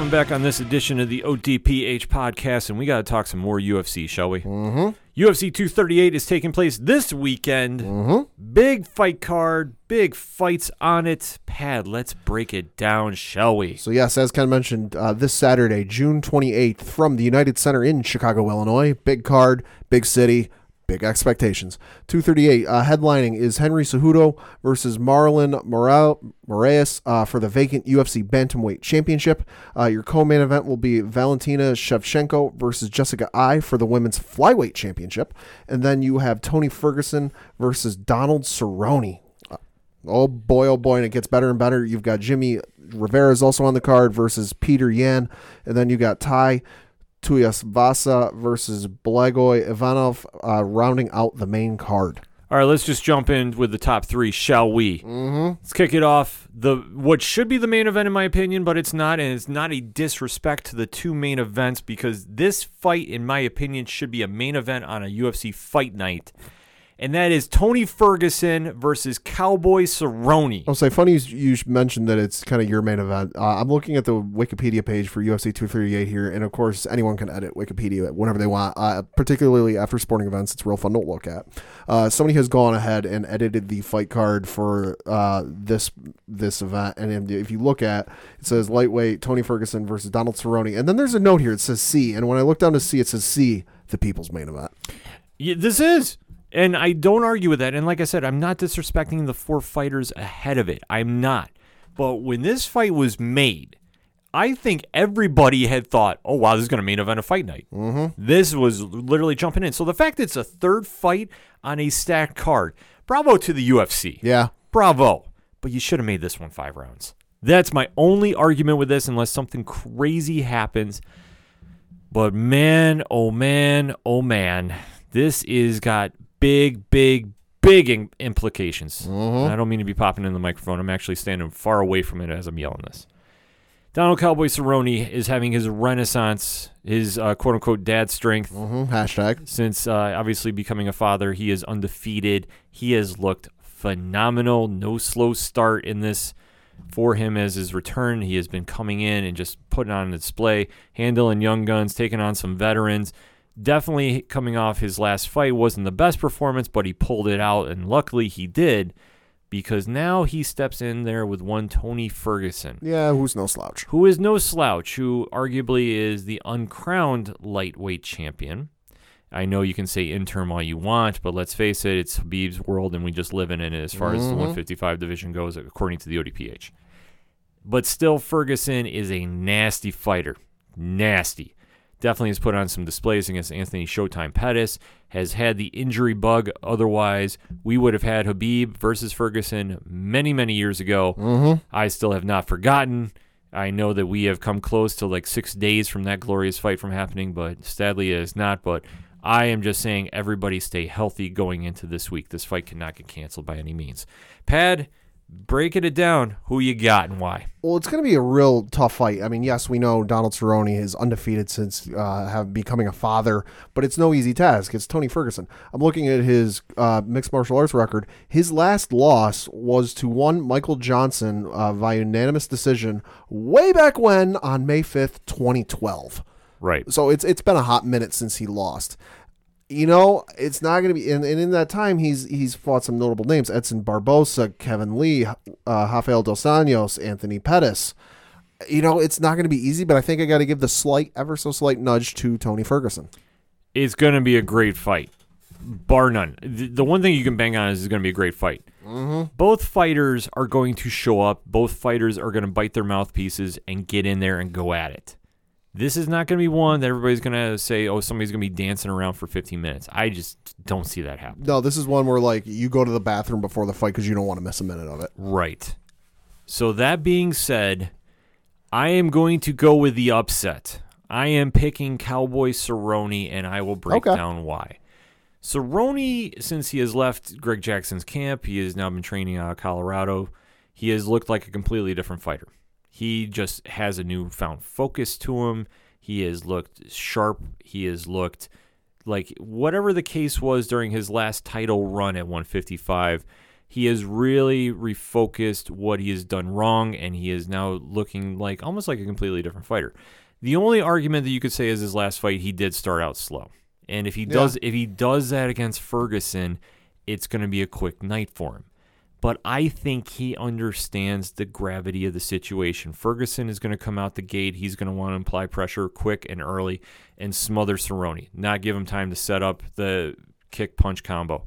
Coming back on this edition of the ODPH podcast, and we got to talk some more UFC, shall we? Mm-hmm. UFC 238 is taking place this weekend. Mm-hmm. Big fight card, big fights on it. Pad, let's break it down, shall we? So yes, as Ken mentioned, uh, this Saturday, June 28th, from the United Center in Chicago, Illinois. Big card, big city, big expectations. 238 uh, headlining is Henry Cejudo versus Marlon Moraes uh, for the vacant UFC Bantamweight Championship. Uh, your co-main event will be Valentina Shevchenko versus Jessica Eye for the Women's Flyweight Championship, and then you have Tony Ferguson versus Donald Cerrone. Oh boy, oh boy, and it gets better and better. You've got Jimmy Rivera is also on the card versus Petr Yan, and then you got Tai Tuivasa versus Blagoy Ivanov uh, rounding out the main card. All right, let's just jump in with the top three, shall we? Mm-hmm. Let's kick it off. The what should be the main event, in my opinion, but it's not, and it's not a disrespect to the two main events because this fight, in my opinion, should be a main event on a UFC fight night, and that is Tony Ferguson versus Cowboy Cerrone. I'll say funny you mentioned that it's kind of your main event. Uh, I'm looking at the Wikipedia page for UFC 238 here, and of course anyone can edit Wikipedia whenever they want. Uh, particularly after sporting events, it's real fun to look at. Uh, somebody has gone ahead and edited the fight card for uh, this this event, and if you look at it says lightweight Tony Ferguson versus Donald Cerrone, and then there's a note here it says C, and when I look down to C, it says C, the people's main event. Yeah, this is. And I don't argue with that. And like I said, I'm not disrespecting the four fighters ahead of it. I'm not. But when this fight was made, I think everybody had thought, oh, wow, this is going to main event a fight night. Mm-hmm. This was literally jumping in. So the fact that it's a third fight on a stacked card, bravo to the UFC. Yeah, Bravo. But you should have made this one five rounds. That's my only argument with this, unless something crazy happens. But man, oh man, oh man, this is got big, big, big in- implications. And I don't mean to be popping in the microphone. I'm actually standing far away from it as I'm yelling this. Donald Cowboy Cerrone is having his renaissance, his uh, quote unquote dad strength hmm hashtag. since uh, obviously becoming a father. He is undefeated. He has looked phenomenal. No slow start in this for him as his return. He has been coming in and just putting on a display, handling young guns, taking on some veterans. Definitely coming off his last fight wasn't the best performance, but he pulled it out, and luckily he did because now he steps in there with one Tony Ferguson Yeah, who's no slouch? who is no slouch, who arguably is the uncrowned lightweight champion. I know you can say interim all you want, but let's face it, it's Khabib's world, and we just live in it as far as the mm-hmm. 155 division goes, according to the ODPH. But still, Ferguson is a nasty fighter. Nasty. Definitely has put on some displays against Anthony Showtime Pettis, has had the injury bug. Otherwise, we would have had Khabib versus Ferguson many, many years ago. Mm-hmm. I still have not forgotten. I know that we have come close to like six days from that glorious fight from happening, but sadly it is not. But I am just saying everybody stay healthy going into this week. This fight cannot get canceled by any means. Pad, breaking it down. Who you got and why? Well, it's going to be a real tough fight. I mean, yes, we know Donald Cerrone is undefeated since uh, have becoming a father, but it's no easy task. It's Tony Ferguson. I'm looking at his uh, mixed martial arts record. His last loss was to one Michael Johnson uh, via unanimous decision way back when on May 5th, 2012. Right. So it's it's been a hot minute since he lost. You know, it's not going to be, and, and in that time, he's he's fought some notable names: Edson Barboza, Kevin Lee, uh, Rafael dos Anjos, Anthony Pettis. You know, it's not going to be easy, but I think I got to give the slight, ever so slight nudge to Tony Ferguson. It's going to be a great fight, bar none. The, the one thing you can bang on is it's going to be a great fight. Both fighters are going to show up. Both fighters are going to bite their mouthpieces and get in there and go at it. This is not going to be one that everybody's going to say, oh, somebody's going to be dancing around for 15 minutes. I just don't see that happen. No, this is one where like you go to the bathroom before the fight because you don't want to miss a minute of it. Right. So that being said, I am going to go with the upset. I am picking Cowboy Cerrone, and I will break Okay. down why. Cerrone, since he has left Greg Jackson's camp, he has now been training out of Colorado. He has looked like a completely different fighter. He just has a newfound focus to him. He has looked sharp. He has looked like whatever the case was during his last title run at 155, he has really refocused what he has done wrong, and he is now looking like almost like a completely different fighter. The only argument that you could say is his last fight, he did start out slow, and if he does, if he does that against Ferguson, it's going to be a quick night for him. But I think he understands the gravity of the situation. Ferguson is going to come out the gate. He's going to want to apply pressure quick and early and smother Cerrone, not give him time to set up the kick punch combo.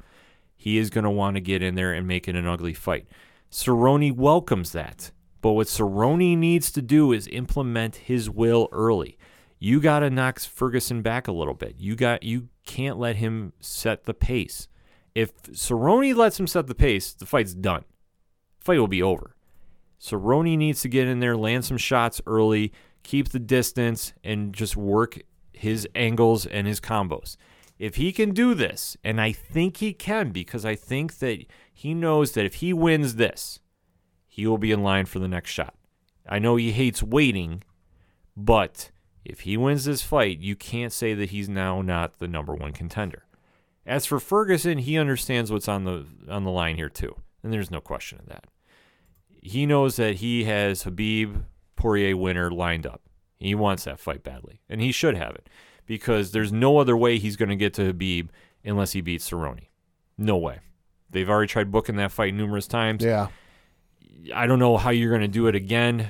He is going to want to get in there and make it an ugly fight. Cerrone welcomes that. But what Cerrone needs to do is implement his will early. You got to knock Ferguson back a little bit. You got you can't let him set the pace. If Cerrone lets him set the pace, the fight's done. Fight will be over. Cerrone needs to get in there, land some shots early, keep the distance, and just work his angles and his combos. If he can do this, and I think he can because I think that he knows that if he wins this, he will be in line for the next shot. I know he hates waiting, but if he wins this fight, you can't say that he's now not the number one contender. As for Ferguson, he understands what's on the on the line here too, and there's no question of that. He knows that he has Khabib Poirier winner lined up. He wants that fight badly, and he should have it because there's no other way he's going to get to Khabib unless he beats Cerrone. No way. They've already tried booking that fight numerous times. Yeah. I don't know how you're going to do it again.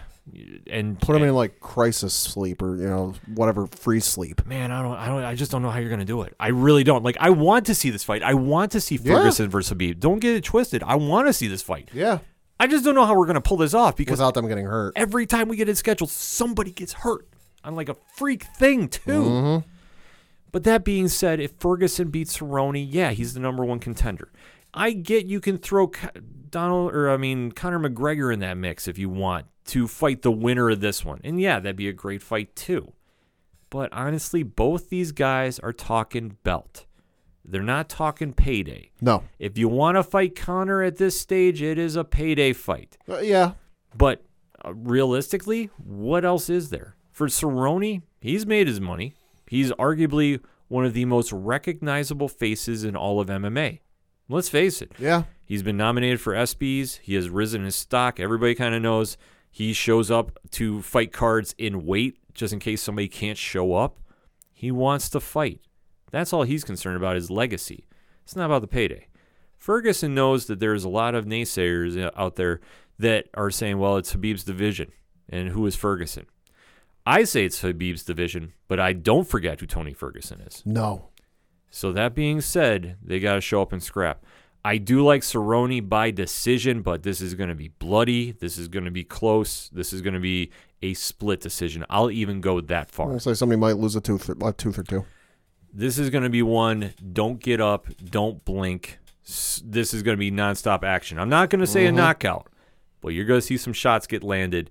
And Put him in like crisis sleep or you know whatever free sleep. man, I don't, I don't, I just don't know how you're gonna do it. I really don't. Like, I want to see this fight. I want to see Yeah. Ferguson versus Khabib. Don't get it twisted. I want to see this fight. Yeah. I just don't know how we're gonna pull this off because Without them getting hurt. every time we get it scheduled, somebody gets hurt on like a freak thing too. Mm-hmm. But that being said, if Ferguson beats Cerrone, yeah, he's the number one contender. I get you can throw Donald or I mean Conor McGregor in that mix if you want to fight the winner of this one, and yeah, that'd be a great fight too. But honestly, both these guys are talking belt. They're not talking payday. No. If you want to fight Conor at this stage, it is a payday fight. Uh, yeah. But uh, realistically, what else is there? For Cerrone, he's made his money. He's arguably one of the most recognizable faces in all of MMA. Let's face it. Yeah. He's been nominated for ESPYs. He has risen his stock. Everybody kind of knows he shows up to fight cards in weight just in case somebody can't show up. He wants to fight. That's all he's concerned about is legacy. It's not about the payday. Ferguson knows that there's a lot of naysayers out there that are saying, well, it's Khabib's division. And who is Ferguson? I say it's Khabib's division, but I don't forget who Tony Ferguson is. No. So that being said, they got to show up and scrap. I do like Cerrone by decision, but this is going to be bloody. This is going to be close. This is going to be a split decision. I'll even go that far. I'll say somebody might lose a tooth, a tooth or two. This is going to be one. Don't get up. Don't blink. This is going to be nonstop action. I'm not going to say a mm-hmm. knockout, but you're going to see some shots get landed.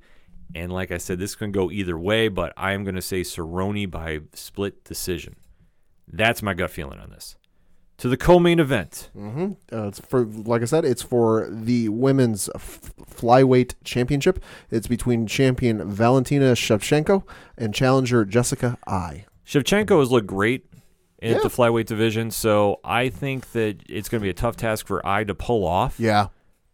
And like I said, this can go either way, but I am going to say Cerrone by split decision. That's my gut feeling on this. To the co-main event. Uh, it's for, like I said, it's for the women's f- flyweight championship. It's between champion Valentina Shevchenko and challenger Jessica Eye. Shevchenko has looked great in Yeah. the flyweight division, so Eye think that it's going to be a tough task for I to pull off. Yeah.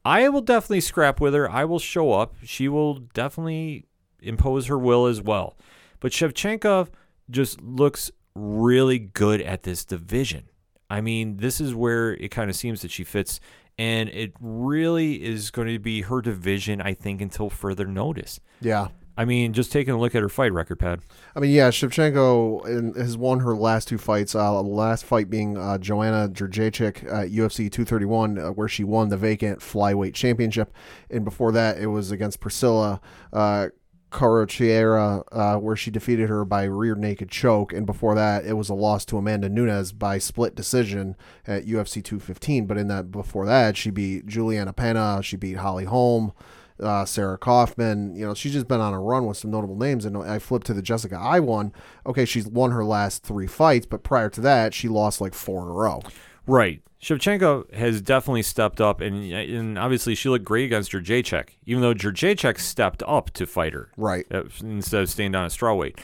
I will definitely scrap with her. I will show up. She will definitely impose her will as well. But Shevchenko just looks really good at this division. I mean, this is where it kind of seems that she fits, and it really is going to be her division, I think, until further notice. Yeah. I mean, just taking a look at her fight record pad. I mean, yeah, Shevchenko in- has won her last two fights. Uh, the last fight being uh, Joanna Jedrzejczyk at UFC 231, uh, where she won the vacant flyweight championship, and before that, it was against Priscilla uh, Cachoeira, uh, where she defeated her by rear naked choke, and before that, it was a loss to Amanda Nunes by split decision at UFC 215. But in that before that, she beat Juliana Pena, she beat Holly Holm uh, Sarah Kaufman. You know, she's just been on a run with some notable names. And I flipped to the Jessica Eye one. Okay, she's won her last three fights, but prior to that, she lost like four in a row. Right. Shevchenko has definitely stepped up, and and obviously she looked great against Jedrzejczyk, even though Jedrzejczyk stepped up to fight her Right. uh, instead of staying down at strawweight.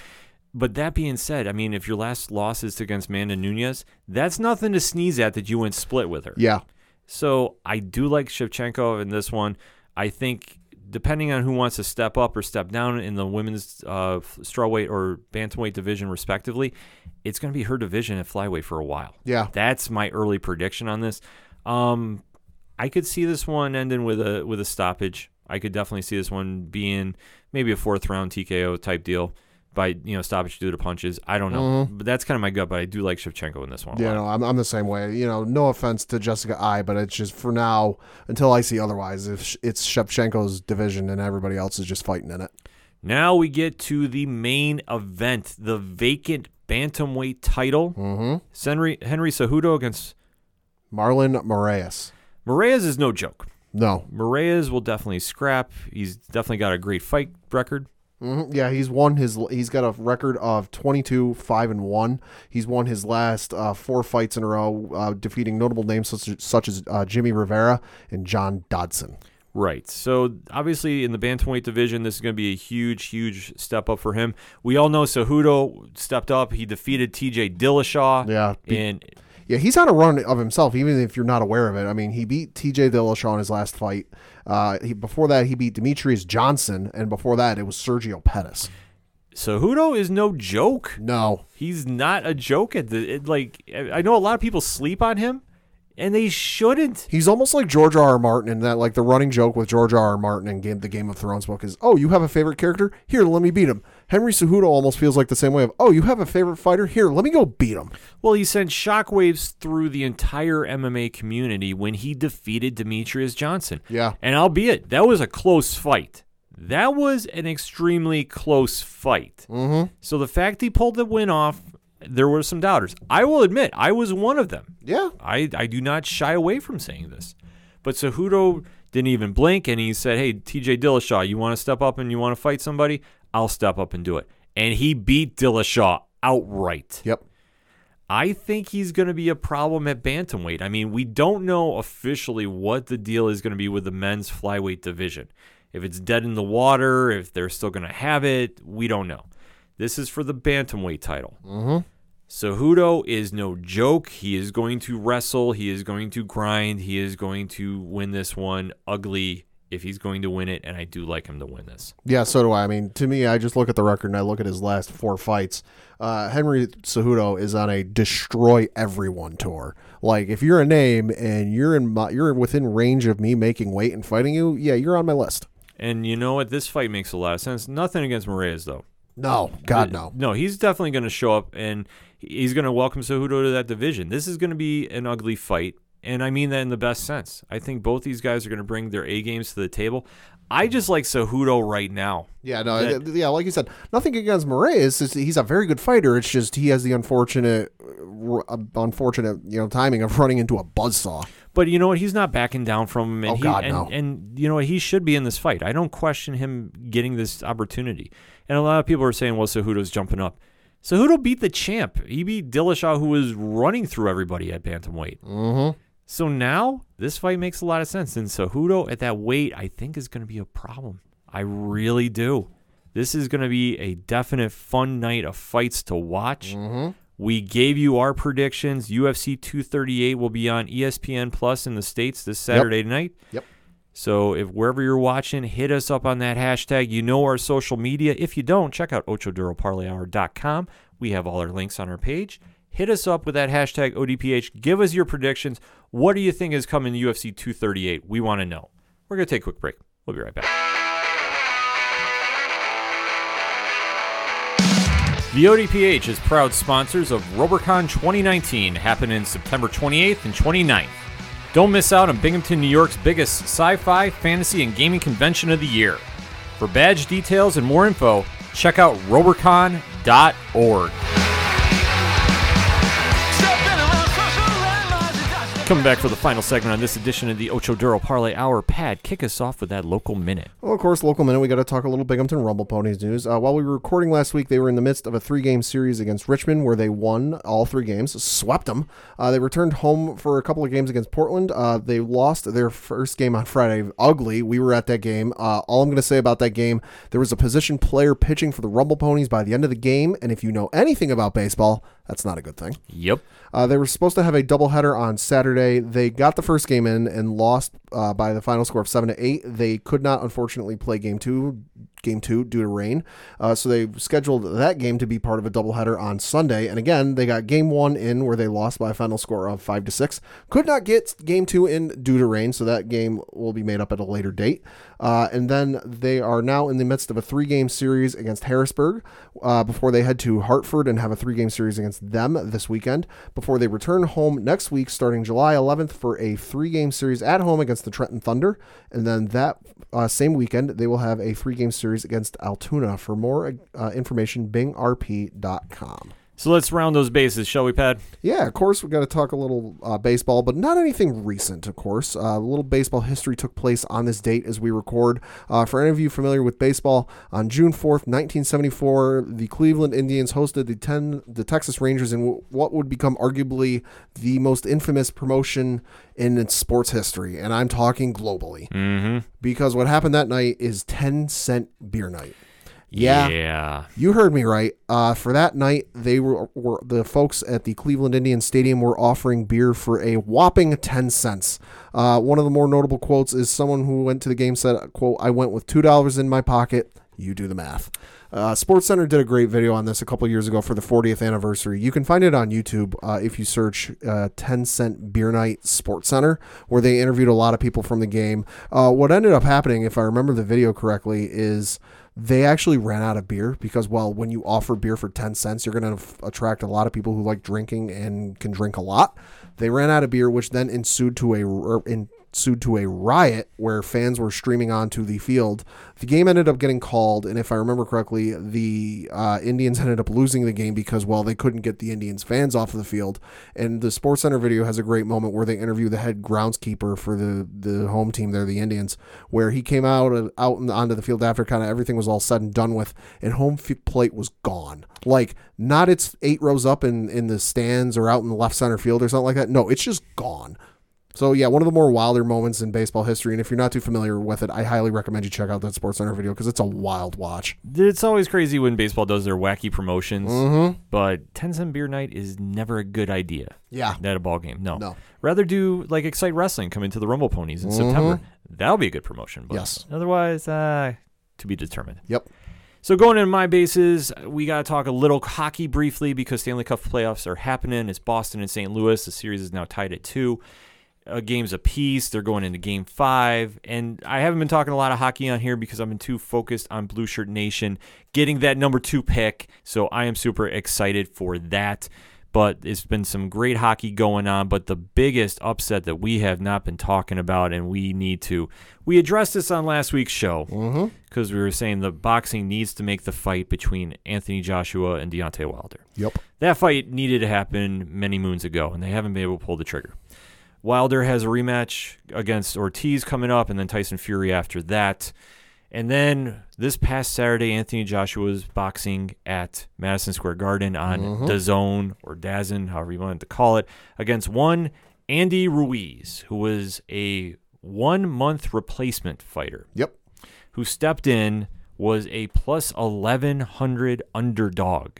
But that being said, I mean, if your last loss is against Amanda Nunes, that's nothing to sneeze at that you went split with her. Yeah. So I do like Shevchenko in this one. I think depending on who wants to step up or step down in the women's uh, strawweight or bantamweight division, respectively, it's going to be her division at flyweight for a while. Yeah. That's my early prediction on this. Um, I could see this one ending with a with a stoppage. I could definitely see this one being maybe a fourth round TKO type deal by you know stoppage due to punches. I don't know, but that's kind of my gut. But I do like Shevchenko in this one. Yeah, no, I'm, I'm the same way. You know, no offense to Jessica Eye, but it's just for now until I see otherwise. If it's Shevchenko's division and everybody else is just fighting in it. Now we get to the main event, the vacant bantamweight title. Mm-hmm. Henry Henry Cejudo against Marlon Moraes. Moraes is no joke. No. Moraes will definitely scrap. He's definitely got a great fight record. Hmm Yeah, he's won his. He's got a record of 22, five and one. He's won his last uh, four fights in a row, uh, defeating notable names such, such as uh, Jimmy Rivera and John Dodson. Right. So obviously in the bantamweight division, this is going to be a huge, huge step up for him. We all know Cejudo stepped up. He defeated T.J. Dillashaw. Yeah, be- And Yeah, he's on a run of himself, even if you're not aware of it. I mean, he beat T.J. Dillashaw in his last fight. Uh, he, before that, he beat Demetrious Johnson, and before that, it was Sergio Pettis. Cejudo is no joke. No, He's not a joke at the it, like. I know a lot of people sleep on him, and they shouldn't. he's almost like George R. R. Martin, in that like the running joke with George R. R. Martin in game, the Game of Thrones book is, "Oh, you have a favorite character? Here, let me beat him." Henry Cejudo almost feels like the same way of, "Oh, you have a favorite fighter? Here, let me go beat him." Well, he sent shockwaves through the entire MMA community when he defeated Demetrious Johnson. Yeah. And albeit that was a close fight, that was an extremely close fight. Mm-hmm. So the fact he pulled the win off, there were some doubters. I will admit, I was one of them. Yeah, I, I do not shy away from saying this. But Cejudo didn't even blink and he said, Hey, TJ Dillashaw, you want to step up and you want to fight somebody? I'll step up and do it. And he beat Dillashaw outright. yep. I think he's going to be a problem at bantamweight. I mean, we don't know officially what the deal is going to be with the men's flyweight division. If it's dead in the water, if they're still going to have it, we don't know. This is for the bantamweight title. Mm-hmm. Cejudo is no joke. He is going to wrestle. He is going to grind. He is going to win this one ugly if he's going to win it, and I do like him to win this. Yeah, so do I. I mean, to me, I just look at the record and I look at his last four fights. Uh, Henry Cejudo is on a destroy everyone tour. Like, if you're a name and you're in my, you're within range of me making weight and fighting you, yeah, you're on my list. And you know what? This fight makes a lot of sense. Nothing against Moraes, though. No, God no. No, he's definitely going to show up and he's going to welcome Cejudo to that division. This is going to be an ugly fight, and I mean that in the best sense. I think both these guys are going to bring their A games to the table. I just like Cejudo right now. Yeah, no, That- yeah, like you said, nothing against Moraes. It's, he's a very good fighter. It's just he has the unfortunate, uh, unfortunate, you know, timing of running into a buzzsaw. But you know what? He's not backing down from him. And Oh, he, God, and, no. and you know what? He should be in this fight. I don't question him getting this opportunity. And a lot of people are saying, well, Cejudo's jumping up. Cejudo beat the champ. He beat Dillashaw, who was running through everybody at bantamweight. Mm-hmm. So now this fight makes a lot of sense. And Cejudo at that weight, I think, is going to be a problem. I really do. This is going to be a definite fun night of fights to watch. Mm-hmm. We gave you our predictions. UFC 238 will be on ESPN Plus in the States this Saturday night. Yep. So if wherever you're watching, hit us up on that hashtag. You know our social media. If you don't, check out ochoduroparlayhour.com. We have all our links on our page. Hit us up with that hashtag ODPH. Give us your predictions. What do you think is coming to UFC 238? We want to know. We're going to take a quick break. We'll be right back. The ODPH is proud sponsors of RoberCon 2019, happening September 28th and 29th. Don't miss out on Binghamton, New York's biggest sci fi, fantasy, and gaming convention of the year. For badge details and more info, check out robercon.org. Coming back for the final segment on this edition of the Ocho Duro Parlay Hour. Pad, kick us off with that local minute. Well, of course, local minute. We got to talk a little Binghamton Rumble Ponies news. Uh, while we were recording last week, they were in the midst of a three-game series against Richmond, where they won all three games, swept them. Uh, they returned home for a couple of games against Portland. Uh, they lost their first game on Friday, ugly. We were at that game. Uh, all I'm going to say about that game, there was a position player pitching for the Rumble Ponies by the end of the game, and if you know anything about baseball, that's not a good thing. Yep. Uh, they were supposed to have a doubleheader on Saturday. They got the first game in and lost uh, by the final score of seven to eight. They could not, unfortunately, play game two. Game two due to rain, uh, so they scheduled that game to be part of a doubleheader on Sunday. And again, they got game one in where they lost by a final score of five to six. Could not get game two in due to rain, so that game will be made up at a later date. Uh, and then they are now in the midst of a three-game series against Harrisburg uh, before they head to Hartford and have a three-game series against them this weekend. Before they return home next week, starting July 11th, for a three-game series at home against the Trenton Thunder, and then that uh, same weekend they will have a three-game series against Altoona. For more uh, information, bingrp.com. So let's round those bases, shall we, Pad? Yeah, of course, We've got to talk a little uh, baseball, but not anything recent, of course. Uh, a little baseball history took place on this date as we record. Uh, for any of you familiar with baseball, on June 4th, 1974, the Cleveland Indians hosted the, 10, the Texas Rangers in w- what would become arguably the most infamous promotion in sports history, and I'm talking globally. Mm-hmm. Because what happened that night is 10 cent beer night. Yeah. Yeah. You heard me right. Uh, for that night, they were, were the folks at the Cleveland Indians Stadium were offering beer for a whopping ten cents. Uh, one of the more notable quotes is someone who went to the game said, "quote I went with two dollars in my pocket. You do the math." Uh, Sports Center did a great video on this a couple years ago for the 40th anniversary. You can find it on YouTube uh, if you search uh, 10 Cent Beer Night Sports Center, where they interviewed a lot of people from the game. Uh, what ended up happening, if I remember the video correctly, is they actually ran out of beer because, well, when you offer beer for 10 cents, you're going to f- attract a lot of people who like drinking and can drink a lot. They ran out of beer, which then ensued to a er, ensued to a riot where fans were streaming onto the field. The game ended up getting called, and if I remember correctly, the uh, Indians ended up losing the game because, well, they couldn't get the Indians fans off of the field. And the Sports Center video has a great moment where they interview the head groundskeeper for the the home team there, the Indians, where he came out uh, out onto the field after kind of everything was all said and done with, and home plate was gone. Like not it's eight rows up in in the stands or out in the left center field or something like that. No, it's just gone. So yeah, one of the more wilder moments in baseball history. And if you're not too familiar with it, I highly recommend you check out that Sports Center video because it's a wild watch. It's always crazy when baseball does their wacky promotions, Mm-hmm. but 10 cent beer night is never a good idea Yeah. at a ball game. No. No. Rather do like Excite Wrestling come into the Rumble Ponies in September. That'll be a good promotion. But Yes. Otherwise, uh, to be determined. Yep. So going into my bases, we got to talk a little hockey briefly because Stanley Cup playoffs are happening. It's Boston and St. Louis. The series is now tied at two uh, games apiece. They're going into game five. And I haven't been talking a lot of hockey on here because I've been too focused on Blue Shirt Nation getting that number two pick. So I am super excited for that. But it's been some great hockey going on. But the biggest upset that we have not been talking about, and we need to, we addressed this on last week's show Mm-hmm. because we were saying the boxing needs to make the fight between Anthony Joshua and Deontay Wilder. Yep. That fight needed to happen many moons ago, and they haven't been able to pull the trigger. Wilder has a rematch against Ortiz coming up, and then Tyson Fury after that. And then this past Saturday, Anthony Joshua was boxing at Madison Square Garden on DAZN or DAZN, however you wanted to call it, against one Andy Ruiz, who was a one month replacement fighter Yep. who stepped in was a plus 1100 underdog.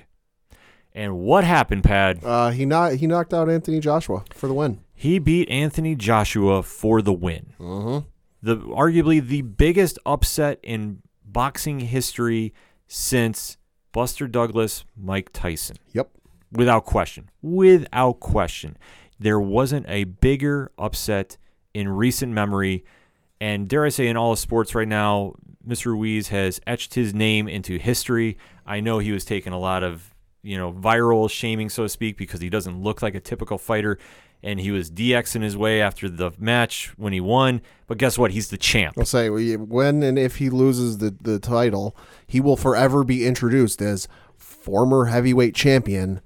And what happened, Pad? Uh, he not he knocked out Anthony Joshua for the win. He beat Anthony Joshua for the win. Mm-hmm. The arguably the biggest upset in boxing history since Buster Douglas, Mike Tyson. Yep. Without question. Without question. There wasn't a bigger upset in recent memory. And dare I say, in all of sports right now, Mr. Ruiz has etched his name into history. I know he was taking a lot of, you know, viral shaming, so to speak, because he doesn't look like a typical fighter. And he was DXing his way after the match when he won. But guess what? He's the champ. I'll say when and if he loses the the title, he will forever be introduced as former heavyweight champion.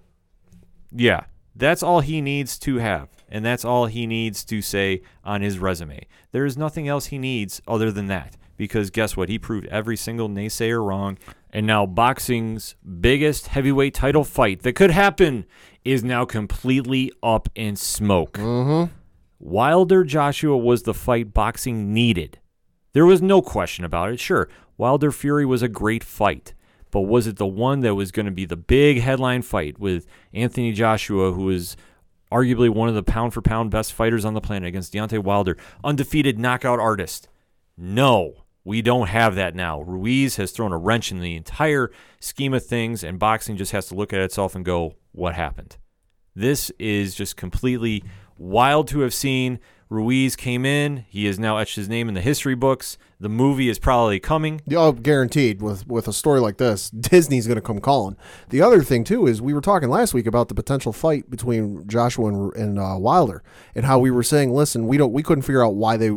Yeah. That's all he needs to have. And that's all he needs to say on his resume. There is nothing else he needs other than that. Because guess what? He proved every single naysayer wrong. And now boxing's biggest heavyweight title fight that could happen is now completely up in smoke. Mm-hmm. Wilder Joshua was the fight boxing needed. There was no question about it. Sure, Wilder Fury was a great fight, but was it the one that was going to be the big headline fight with Anthony Joshua, who is arguably one of the pound for pound best fighters on the planet against Deontay Wilder, undefeated knockout artist? No, we don't have that now. Ruiz has thrown a wrench in the entire scheme of things, and boxing just has to look at itself and go, what happened? This is just completely wild to have seen. Ruiz came in. He has now etched his name in the history books. The movie is probably coming. Oh, guaranteed. With with a story like this, Disney's going to come calling. The other thing too is we were talking last week about the potential fight between Joshua and, and uh, Wilder, and how we were saying, listen, we don't, we couldn't figure out why they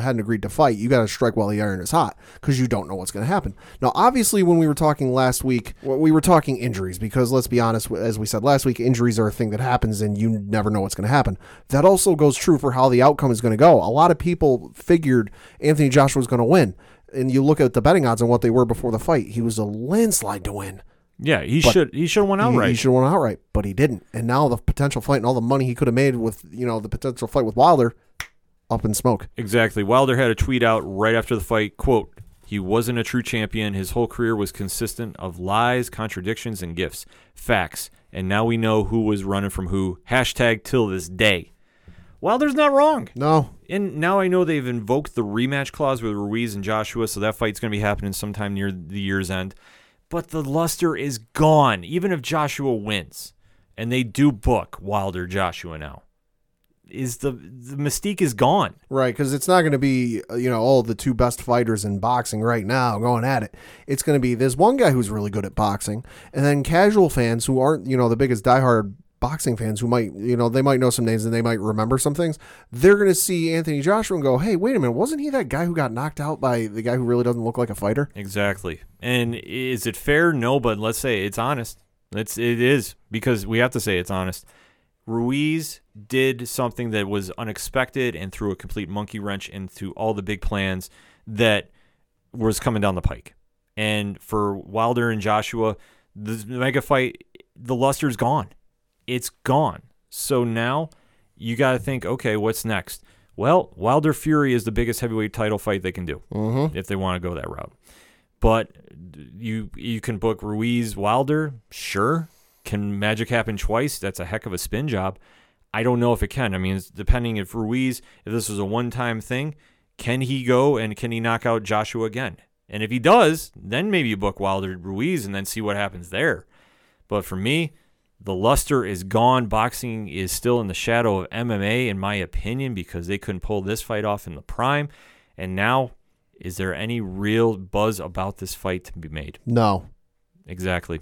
hadn't agreed to fight. You got to strike while the iron is hot because you don't know what's going to happen. Now, obviously, when we were talking last week, we were talking injuries because let's be honest, as we said last week, injuries are a thing that happens, and you never know what's going to happen. That also goes true for how the outcome is going to go. A lot of people figured Anthony Joshua was going to win. And you look at the betting odds and what they were before the fight. He was a landslide to win. Yeah, he But should he should have won He- outright. He, should have won outright, but he didn't. And now the potential fight and all the money he could have made with you know the potential fight with Wilder, up in smoke. Exactly. Wilder had a tweet out right after the fight. Quote, he wasn't a true champion. His whole career was consistent of lies, contradictions, and gifts. Facts. And now we know who was running from who. Hashtag till this day. Wilder's not wrong. No, And now I know they've invoked the rematch clause with Ruiz and Joshua, so that fight's going to be happening sometime near the year's end. But the luster is gone, even if Joshua wins. And they do book Wilder Joshua now. Is the the mystique is gone. right? Because it's not going to be uh, you know all the two best fighters in boxing right now going at it. It's going to be there's one guy who's really good at boxing, and then casual fans who aren't you know the biggest diehard boxing fans who might you know they might know some names and they might remember some things. They're going to see Anthony Joshua and go, hey, wait a minute, wasn't he that guy who got knocked out by the guy who really doesn't look like a fighter? Exactly. And is it fair? No, but let's say it's honest. It's it is because we have to say it's honest. Ruiz did something that was unexpected and threw a complete monkey wrench into all the big plans that was coming down the pike. And for Wilder and Joshua, the mega fight, the luster's gone. It's gone. So now you got to think, okay, what's next? Well, Wilder Fury is the biggest heavyweight title fight they can do mm-hmm. if they want to go that route. But you you can book Ruiz Wilder, sure. Can magic happen twice? That's a heck of a spin job. I don't know if it can. I mean, it's depending if Ruiz, if this was a one time thing, can he go and can he knock out Joshua again? And if he does, then maybe you book Wilder Ruiz and then see what happens there. But for me, the luster is gone. Boxing is still in the shadow of MMA, in my opinion, because they couldn't pull this fight off in the prime. And now, is there any real buzz about this fight to be made? No, Exactly.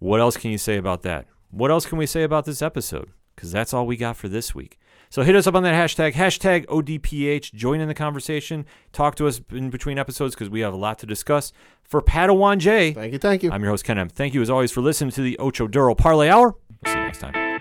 What else can you say about that? What else can we say about this episode? Because that's all we got for this week. So hit us up on that hashtag, hashtag ODPH. Join in the conversation. Talk to us in between episodes because we have a lot to discuss. For Padawan J, thank you, thank you. I'm your host, Ken M. Thank you as always for listening to the Ocho Duro Parlay Hour. We'll see you next time.